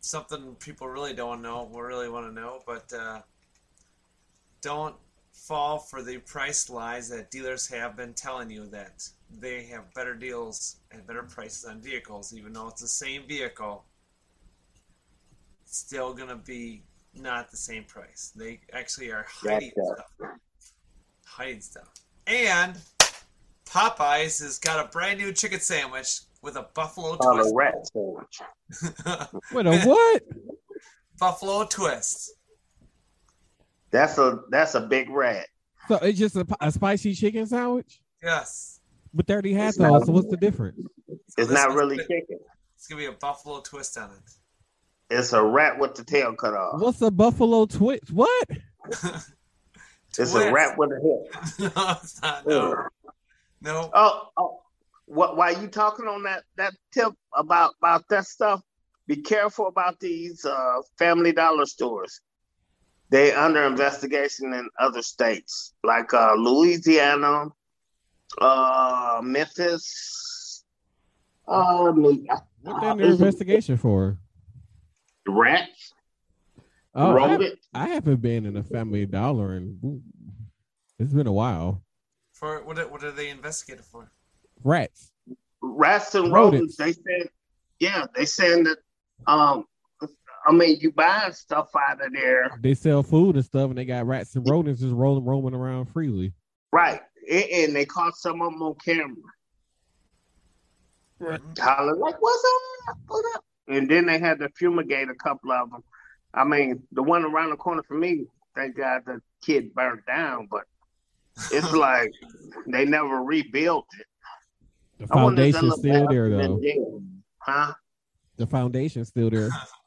something people really don't know, we really want to know, but uh, don't fall for the price lies that dealers have been telling you that they have better deals and better prices on vehicles, even though it's the same vehicle. It's still gonna be not the same price. They actually are hiding stuff. Hiding stuff. And Popeyes has got a brand new chicken sandwich with a buffalo oh, twist. A rat sandwich. (laughs) with a what? Buffalo twist. That's a that's a big rat. So it's just a, a spicy chicken sandwich. Yes. But they already had those. So what's the difference? It's not really chicken. It's gonna be a buffalo twist on it. It's a rat with the tail cut off. What's a buffalo twist? What? (laughs) it's a rat with a head. (laughs) no, it's not. No. No. Oh, oh. What? Why you talking on that that tip about about that stuff? Be careful about these uh, Family Dollar stores they under investigation in other states like uh, Louisiana, uh, Memphis. Uh, what they under investigation for? Rats. Oh, I, I, haven't been in a Family Dollar and it's been a while. For what? What are they investigated for? Rats. Rats and rodents. rodents. They said, yeah, they saying that um, I mean, you buy stuff out of there. They sell food and stuff, and they got rats and rodents just rolling, roaming around freely. Right, and they caught some of them on camera. Right. Hollering like, "What's up? What's up?" And then they had to fumigate a couple of them. I mean, the one around the corner from me, thank God the kid burned down, but it's (laughs) like they never rebuilt it. The foundation's still there, though. Huh? The foundation's still there. (laughs)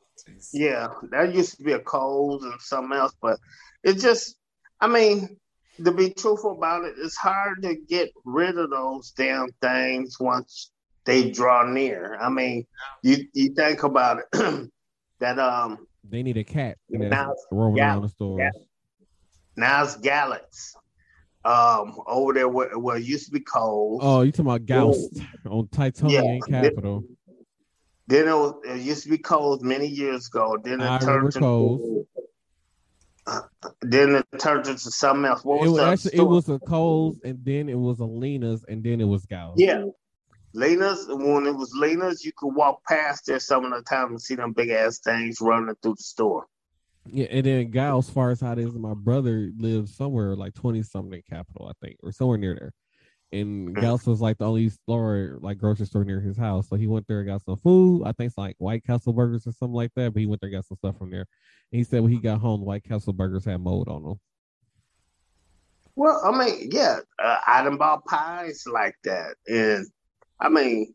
Yeah, that used to be a Kohl's and something else, but it just, I mean, to be truthful about it, it's hard to get rid of those damn things once they draw near. I mean, you you think about it (clears throat) that um they need a cat now roaming around the stores. Now it's Galax. um, over there where, where it used to be Coles. Oh, you talking about Gaust on Titonian Yeah. Capital? Then it, was, it used to be Coles many years ago. Then it turned to. Uh, then it turned into something else. What It was was the other actually it was a Coles, and then it was a Lena's, and then it was Gals. Yeah. Lena's, when it was Lena's, you could walk past there some of the time and see them big ass things running through the store. Yeah, and then Gals, far as how it is, my brother lives somewhere like twenty something capital, I think, or somewhere near there. And Gauss was like the only store, like grocery store near his house. So he went there and got some food. I think it's like White Castle burgers or something like that. But he went there and got some stuff from there. And he said when he got home, White Castle burgers had mold on them. Well, I mean, yeah, uh, I done bought pies like that, and I mean,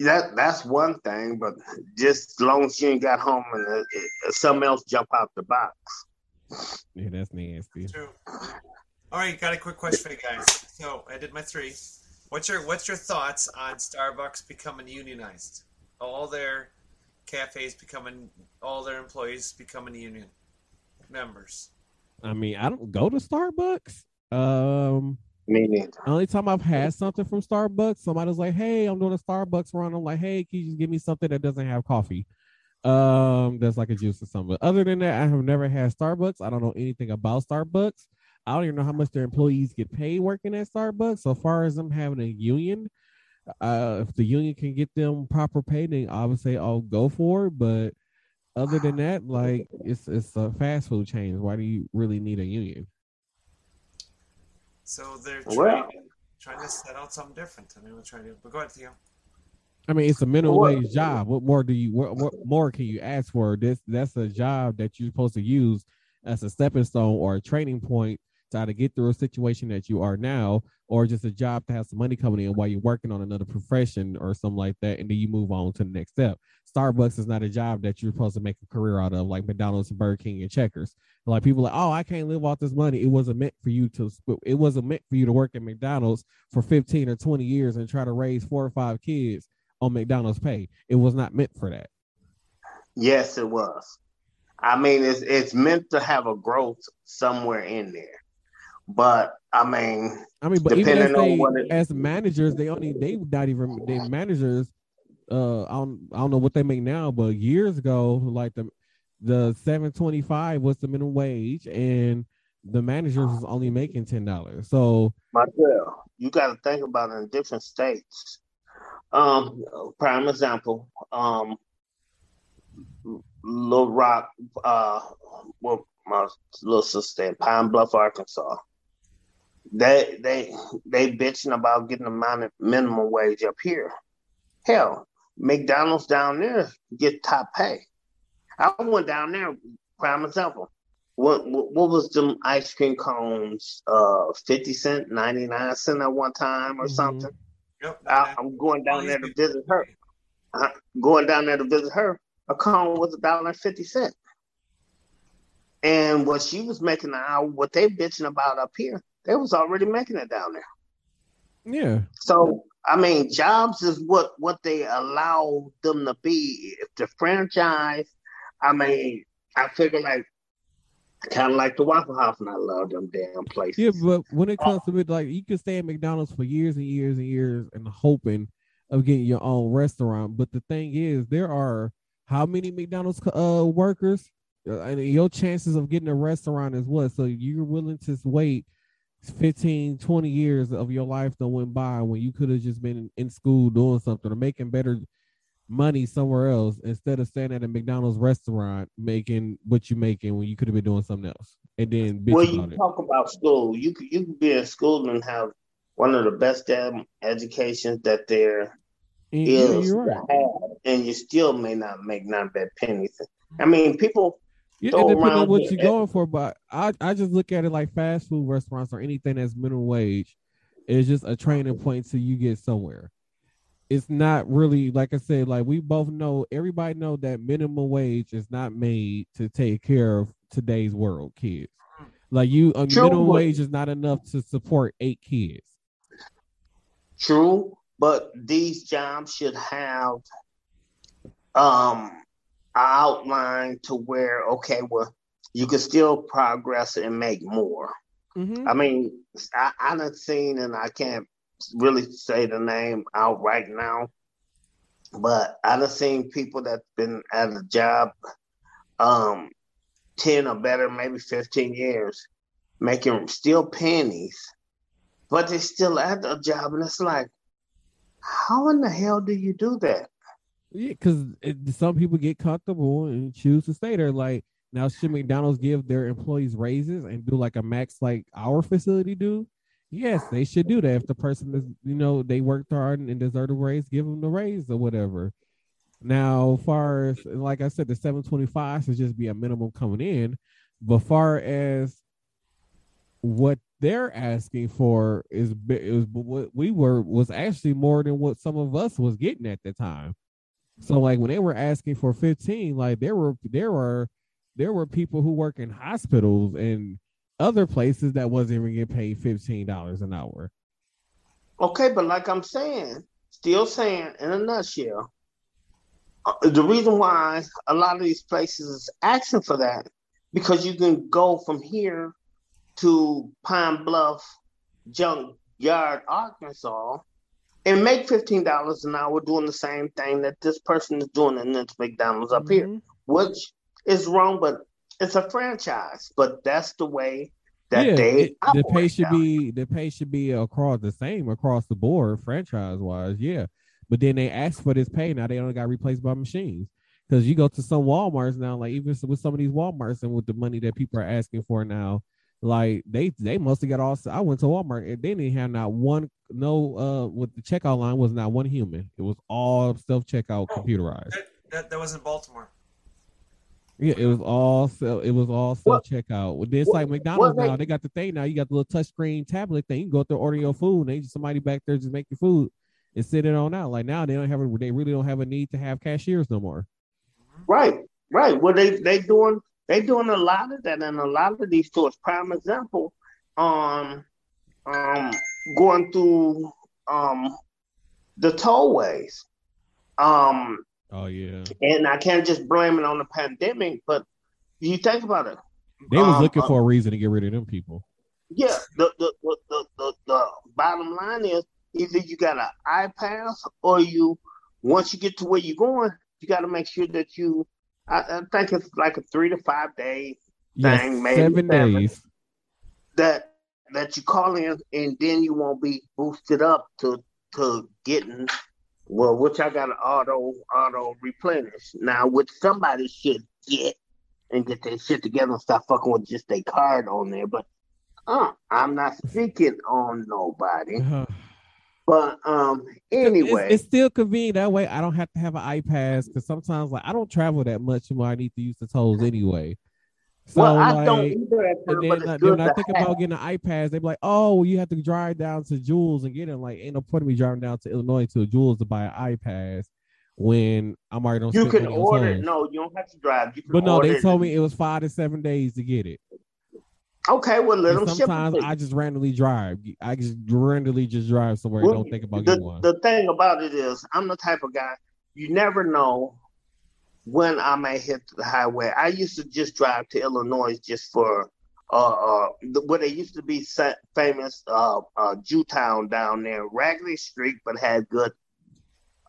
that that's one thing. But just as long as you ain't got home and uh, uh, something else jump out the box. Yeah, that's nasty. True. All right, got a quick question for you guys. So I did my three. What's your What's your thoughts on Starbucks becoming unionized? All their cafes becoming, all their employees becoming union members. I mean, I don't go to Starbucks. Um, Me neither. only time I've had something from Starbucks, somebody's like, "Hey, I'm doing a Starbucks run." I'm like, "Hey, can you just give me something that doesn't have coffee?" Um, that's like a juice or something. But other than that, I have never had Starbucks. I don't know anything about Starbucks. I don't even know how much their employees get paid working at Starbucks. So far as them having a union, uh, if the union can get them proper pay, then I would say, "Oh, go for it." But other than that, like it's it's a fast food chain. Why do you really need a union? So they're trying, Well, trying to set out something different. I mean, we're trying to. But go ahead, Theo. I mean, it's a minimum Well, wage job. What more do you? What, what more can you ask for? This that's a job that you're supposed to use as a stepping stone or a training point to either get through a situation that you are now, or just a job to have some money coming in while you're working on another profession or something like that, and then you move on to the next step. Starbucks is not a job that you're supposed to make a career out of, like McDonald's and Burger King and Checkers. Like people like, oh, I can't live off this money. It wasn't meant for you to. It wasn't meant for you to work at McDonald's for 15 or 20 years and try to raise four or five kids on McDonald's pay. It was not meant for that. Yes, it was. I mean, it's it's meant to have a growth somewhere in there, but I mean, I mean, but even as on they what it- as managers, they only they not even they managers. Uh, I don't I don't know what they make now, but years ago, like the the seven twenty five was the minimum wage, and the managers was only making ten dollars. So Marcel, you got to think about it in different states. Um, prime example, um, Little Rock, uh, well, my little sister in Pine Bluff, Arkansas. They they they bitching about getting the min- minimum wage up here. Hell, McDonald's down there get top pay. I went down there. Prime example. What what, what was them ice cream cones? Uh, fifty cent, ninety nine cent at one time or Mhm. something. Yep. I, I'm going down there to visit her. Uh, going down there to visit her. A cone was a dollar and fifty cent. And what she was making an hour, what they bitching about up here, they was already making it down there. yeah, So I mean, jobs is what what they allow them to be. If the franchise, I mean, I figure like kind of like the Waffle House, and I love them damn places. yeah. But when it comes to it, like you can stay at McDonald's for years and years and years and hoping of getting your own restaurant. But the thing is, there are how many McDonald's uh workers, Uh, and your chances of getting a restaurant is what? So you're willing to wait 15, 20 years of your life that went by when you could have just been in school doing something or making better money somewhere else instead of standing at a McDonald's restaurant making what you're making when you could have been doing something else and then bitch Well, you about it. talk about school. You could you could be in school and have one of the best damn educations that there And, is to right. have, and you still may not make not bad pennies. I mean, people. Yeah, it depends on what you're going for, but I, I just look at it like fast food restaurants or anything that's minimum wage is just a training point till you get somewhere. It's not really like I said, like we both know, everybody know that minimum wage is not made to take care of today's world kids. Like you, a True, minimum wage is not enough to support eight kids. True, but these jobs should have um outline to where okay, well, you can still progress and make more. Mm-hmm. I mean, I, I done seen, and I can't really say the name out right now, but I done seen people that's been at a job um 10 or better, maybe 15 years, making still pennies, but they're still at a job. And it's like, how in the hell do you do that? Yeah, because some people get comfortable and choose to stay there. Like now, should McDonald's give their employees raises and do like a max like our facility do? Yes, they should do that. If the person is, you know, they worked hard and deserve a raise, give them the raise or whatever. Now, far as like I said, the 725 should just be a minimum coming in. But far as what they're asking for is is what we were was actually more than what some of us was getting at the time. So like when they were asking for 15, like there were there were there were people who work in hospitals and other places that wasn't even getting paid fifteen dollars an hour. Okay, but like I'm saying, still saying in a nutshell, uh, the reason why a lot of these places is asking for that because you can go from here to Pine Bluff Junkyard, Arkansas, and make fifteen dollars an hour doing the same thing that this person is doing in this McDonald's up mm-hmm. here, which is wrong, but it's a franchise. But that's the way that yeah, they it, the pay should be the pay should be across the same across the board franchise wise. Yeah, but then they ask for this pay now they only got replaced by machines. Because you go to some Walmarts now, like even with some of these Walmarts and with the money that people are asking for now, like they they must have got all. I went to Walmart and they didn't have not one no uh with the checkout line was not one human. It was all self checkout oh, computerized. That, that, that was in Baltimore. Yeah, it was all self. It was all self checkout. Well, it's like McDonald's now. They got the thing now. You got the little touchscreen tablet thing. You can go through order your food. And they just somebody back there just make your food and send it on out. Like now they don't have a, they really don't have a need to have cashiers no more. Right, right. Well, they they doing they doing a lot of that in a lot of these stores. Prime example, um, um, going through um the tollways. Um, oh yeah, and I can't just blame it on the pandemic, but you think about it. They was um, looking for a reason to get rid of them people. Yeah, the the, the the, the, the bottom line is either you got an iPass or you once you get to where you're going, you got to make sure that you. I, I, think it's like a three to five day yes, thing, maybe seven, seven days. That that you call in, and then you won't be boosted up to to getting well, which I got an auto auto replenish now, which somebody should get and get their shit together and stop fucking with just a card on there. But uh, I'm not speaking on nobody. But um, anyway, it's, it's, still convenient that way. I don't have to have an iPass because sometimes like I don't travel that much when I need to use the tolls anyway. So, well, I like, don't either. Time, and then, then when I think have. about getting an iPass, they be like, "Oh, well, you have to drive down to Jewel's and get it." Like, ain't no point in me driving down to Illinois to Jewel's to buy an iPass when I'm already on. You can order. No, you don't have to drive. but no, they told me it was five to seven days to get it. Okay, well, let and them Sometimes I just randomly drive. I just randomly just drive somewhere well, and don't think about the, one. The thing about it is, I'm the type of guy you never know when I may hit the highway. I used to just drive to Illinois just for uh, uh, where they used to be famous uh, uh, Jewtown down there, Raggedy Street, but had good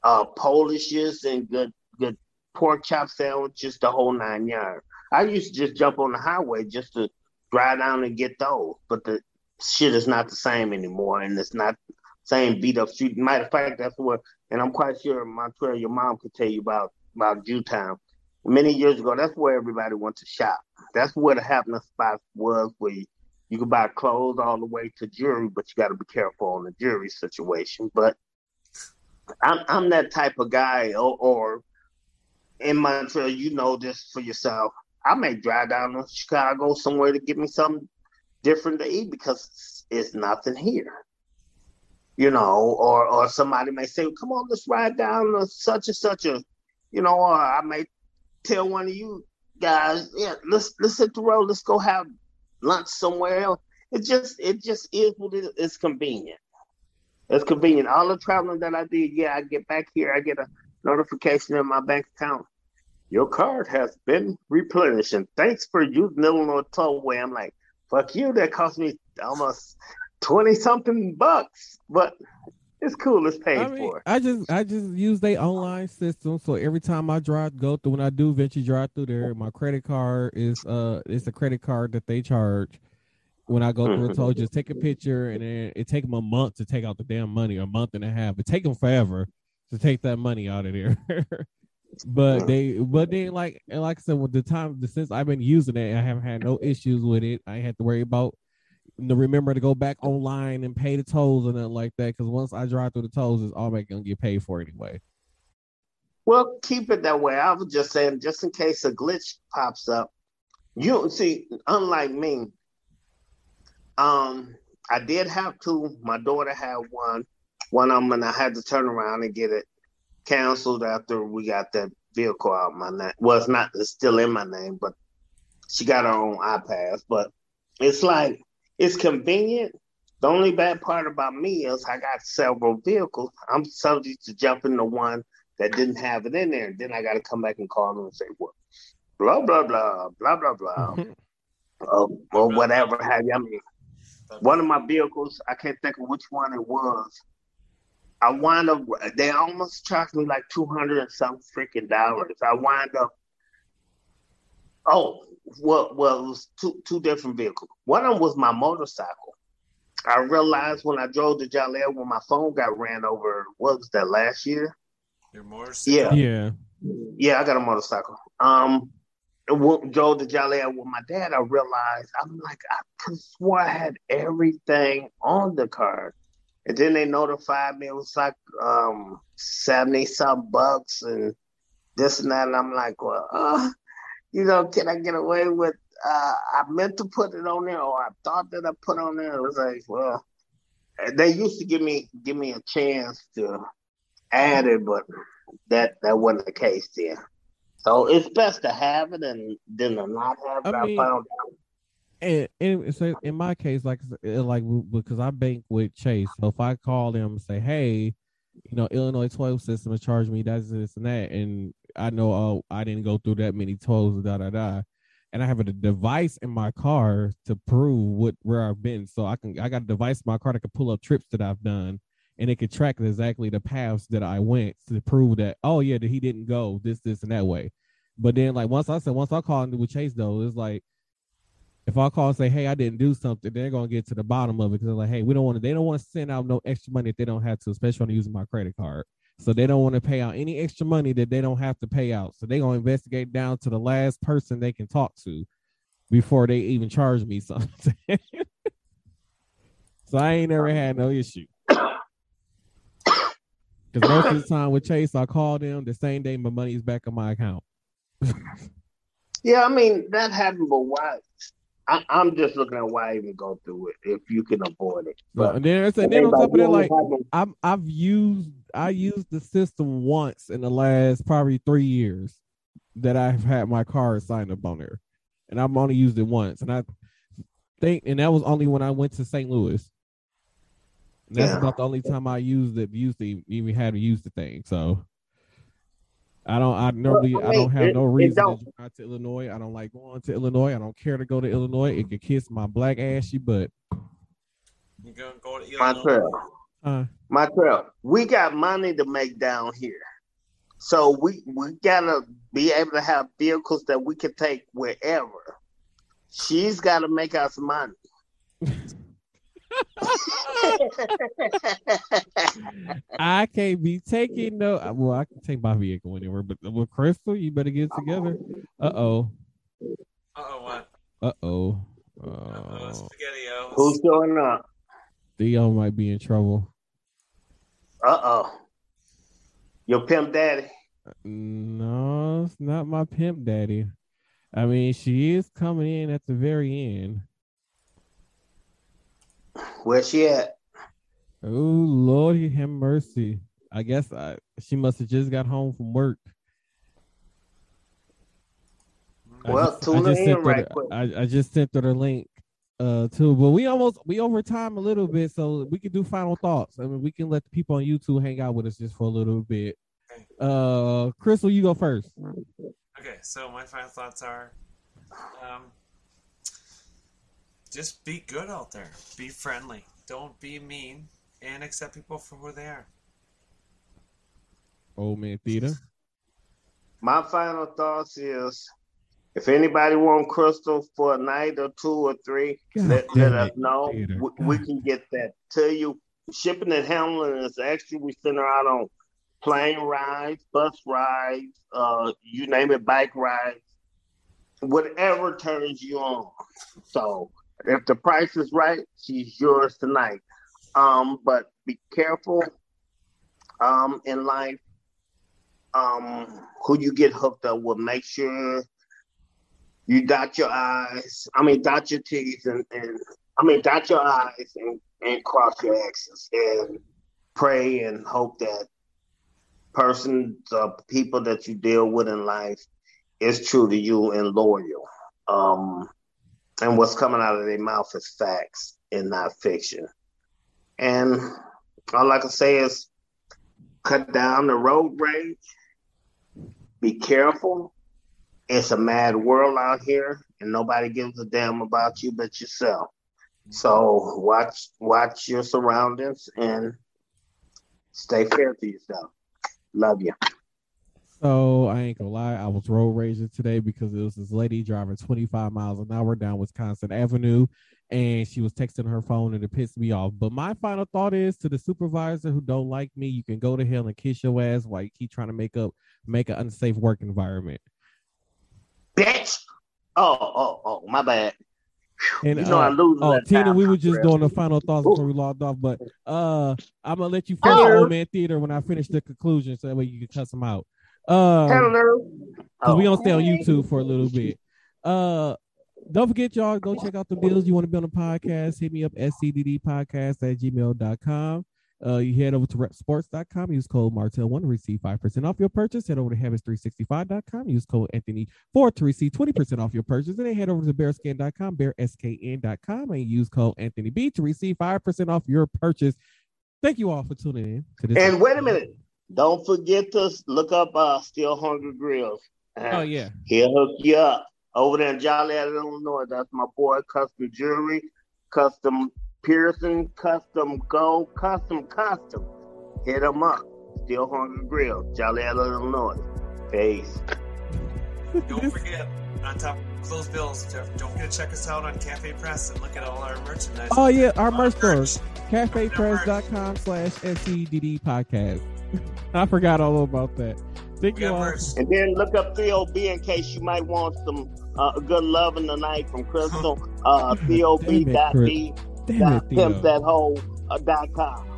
uh, Polishes and good good pork chop sandwiches, just the whole nine yards. I used to just jump on the highway just to drive down and get those. But the shit is not the same anymore, and it's not same beat up street. Matter of fact, that's what, and I'm quite sure Montreal, your mom could tell you about about Jewtown. Many years ago, that's where everybody went to shop. That's where the happening spot was, where you, you could buy clothes all the way to jewelry, but you got to be careful on the jewelry situation. But I'm I'm that type of guy, or, or in Montreal, you know this for yourself. I may drive down to Chicago somewhere to get me something different to eat because it's nothing here. You know, or or somebody may say, "Come on, let's ride down to such and such a," you know, or I may tell one of you guys, "Yeah, let's let's hit the road. Let's go have lunch somewhere else." It just it just is what it is. It's convenient. It's convenient. All the traveling that I did, yeah, I get back here, I get a notification in my bank account your card has been replenished and thanks for using Illinois Tollway. I'm like, fuck you, that cost me almost twenty something bucks, but it's cool. It's paid I mean, for. I just I just use their online system. So every time I drive go through when I do venture drive through there, my credit card is uh it's a credit card that they charge. When I go through a toll, just take a picture and then it take them a month to take out the damn money, a month and a half. It take them forever to take that money out of there. (laughs) but they but then like and like I said, with the time since I've been using it, I haven't had no issues with it. I had to worry about to remember to go back online and pay the tolls and nothing like that. Because once I drive through the tolls, it's all gonna get paid for anyway. Well, keep it that way. I was just saying, just in case a glitch pops up, you see, unlike me, um, I did have two. My daughter had one, one of them, and I had to turn around and get it canceled after we got that vehicle out my name. Well, it's not, it's still in my name, but she got her own iPass. But it's like it's convenient. The only bad part about me is I got several vehicles. I'm subject to jumping the one that didn't have it in there. Then I got to come back and call them and say, well, blah, blah, blah, blah, blah, blah, (laughs) uh, or whatever have you. I mean, one of my vehicles, I can't think of which one it was. I wind up, they almost charged me like 200 and some freaking dollars. I wind up, oh, well, well, it was two, two different vehicles. One of them was my motorcycle. I realized when I drove to Joliet when my phone got ran over, what was that last year? Your motorcycle? Yeah. Yeah. Yeah, I got a motorcycle. Um, w- drove to Joliet with my dad. I realized I'm like I could have swore I had everything on the card, and then they notified me it was like um seventy some bucks and this and that, and I'm like, well, uh, you know, can I get away with? Uh, I meant to put it on there, or I thought that I put on there. It was like, well, they used to give me give me a chance to add it, but that that wasn't the case then. So it's best to have it and then to not have it. I I, mean- found out. And, and so in my case, like like because I bank with Chase, so if I call them and say, "Hey, you know, Illinois toll system has charged me that's this and that," and I know, oh, I didn't go through that many tolls, da da da, and I have a device in my car to prove what where I've been, so I can I got a device in my car that can pull up trips that I've done, and it can track exactly the paths that I went to prove that, oh yeah, that he didn't go this this and that way. But then like once I said once I call with Chase though, it's like if I call and say, "Hey, I didn't do something," they're gonna get to the bottom of it because they're like, "Hey, we don't want to." They don't want to send out no extra money if they don't have to, especially on using my credit card. So they don't want to pay out any extra money that they don't have to pay out. So they're gonna investigate down to the last person they can talk to before they even charge me (laughs) something. so I ain't never had no issue. (coughs) Because most of the time with Chase, I call them the same day my money is back in my account. (laughs) Yeah, I mean that happened, but why? I, I'm just looking at why even go through it if you can avoid it. But But and then, and then on top of that, like I'm I've used I used the system once in the last probably three years that I've had my car signed up on there, and I've only used it once, and I think, and that was only when I went to St. Louis. And that's Yeah. about the only time I used it, used to even had to use the thing. So I don't. I normally I I don't have it- no reason to drive to Illinois. I don't like going to Illinois. I don't care to go to Illinois. It could kiss my black ashy butt. You gonna go to My trail. Uh, My trail. We got money to make down here. So we we gotta be able to have vehicles that we can take wherever. She's gotta make us money. (laughs) I can't be taking no. Well, I can take my vehicle anywhere, but with Crystal, you better get together. Uh oh. Uh oh, what? Uh oh. Uh SpaghettiOs. Who's showing up? Theo might be in trouble. Uh oh. Your pimp daddy. No, it's not my pimp daddy. I mean, she is coming in at the very end. Where she at? Oh Lord, he have mercy. I guess I, she must have just got home from work. I Well, just- tune I just sent in right the- quick. I, I just sent her the link uh too, but we almost we over time a little bit, so we can do final thoughts. I mean, we can let the people on YouTube hang out with us just for a little bit. Uh, Crystal, you go first. Okay, so my final thoughts are, um, just be good out there. Be friendly. Don't be mean, and accept people for who they are. Old man theater. My final thoughts is if anybody want Crystal for a night or two or three, God let, let us know. Peter. We, we can get that to you. Shipping and handling is extra. We send her out on plane rides, bus rides, uh, you name it, bike rides, whatever turns you on. So if the price is right, she's yours tonight. Um, but be careful um, in life um, who you get hooked up with. Make sure you dot your I's. I mean, dot your T's and, and I mean, dot your I's and, and cross your X's and pray and hope that persons, uh, people that you deal with in life is true to you and loyal. Um, and what's coming out of their mouth is facts and not fiction. And all I can say is cut down the road rage. Be careful. It's a mad world out here, and nobody gives a damn about you but yourself. So watch watch your surroundings and stay fair to yourself. Love you. So I ain't gonna lie, I was road raging today because it was this lady driving 25 miles an hour down Wisconsin Avenue, and she was texting her phone and it pissed me off. But my final thought is to the supervisor who don't like me, you can go to hell and kiss your ass while you keep trying to make up make an unsafe work environment. Bitch. Oh, oh, oh, my bad. And you know I uh, lose. oh Tina, time. we were just doing the final thoughts before we logged off, but uh I'm gonna let you finish Hello. old man theater when I finish the conclusion so that way you can cuss them out. Uh Hello. Because we gonna stay on YouTube for a little bit. Uh don't forget, y'all, go check out the deals you want to be on the podcast. Hit me up scddpodcast at gmail.com. Uh, you head over to repsports.com, use code Martel1 to receive 5% off your purchase. Head over to habits365.com, use code Anthony4 to receive 20% off your purchase. And then head over to bearskin.com, bearskn.com, and use code Anthony AnthonyB to receive 5% off your purchase. Thank you all for tuning in to this. And wait a minute. Don't forget to look up uh Still Hungry Grills. Oh, yeah. He'll hook you up. Over there in Joliet, Illinois. That's my boy, custom jewelry, custom piercing, custom gold, custom custom. Hit him up. Still Hungry Grill, Joliet, Illinois. Peace. Don't forget, on top of those bills, don't forget to check us out on Cafe Press and look at all our merchandise. Oh, yeah, our All merch merch. stores. cafepress.com slash SCDD podcast. (laughs) I forgot all about that. Thank We you got all. merch. And then look up 3OB in case you might want some uh, good loving tonight from Crystal. (laughs) Uh, Damn it, COB.B. Damn it, Pimp Theo. that whole uh, dot com.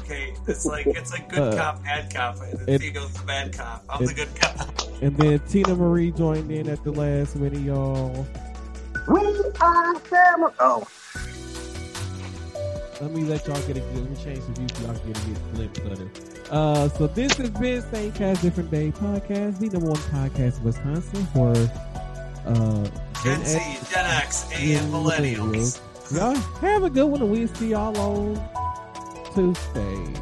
Okay, it's like it's like good Uh, cop, bad cop. And it- then goes the bad cop. I'm it- the good cop. And then Tina Marie joined in at the last minute, y'all. We are family. Oh, Let me let y'all get a let me change the view so y'all can get a good glimpse of it. Uh, so this has been Same Cast Different Day podcast, the number one podcast in Wisconsin for uh Gen Gen Z, X. Gen X, and Yeah, millennials. Y'all have a good one, and we'll see y'all on Tuesday,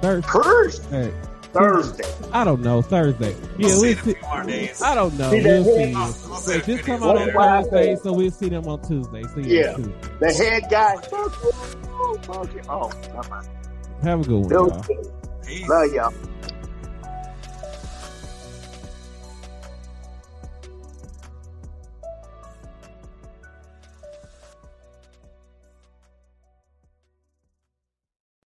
Thursday. Thursday. Thursday. I don't know Thursday. Yeah, We'll see we'll in see. few days. I don't know. See We'll see. Oh, we'll see just come out on later. Thursday, so we'll see them on Tuesday. See you Yeah. Tuesday. The head guy. Oh, Fuck you. Oh, never mind. Have a good one, y'all. Love y'all.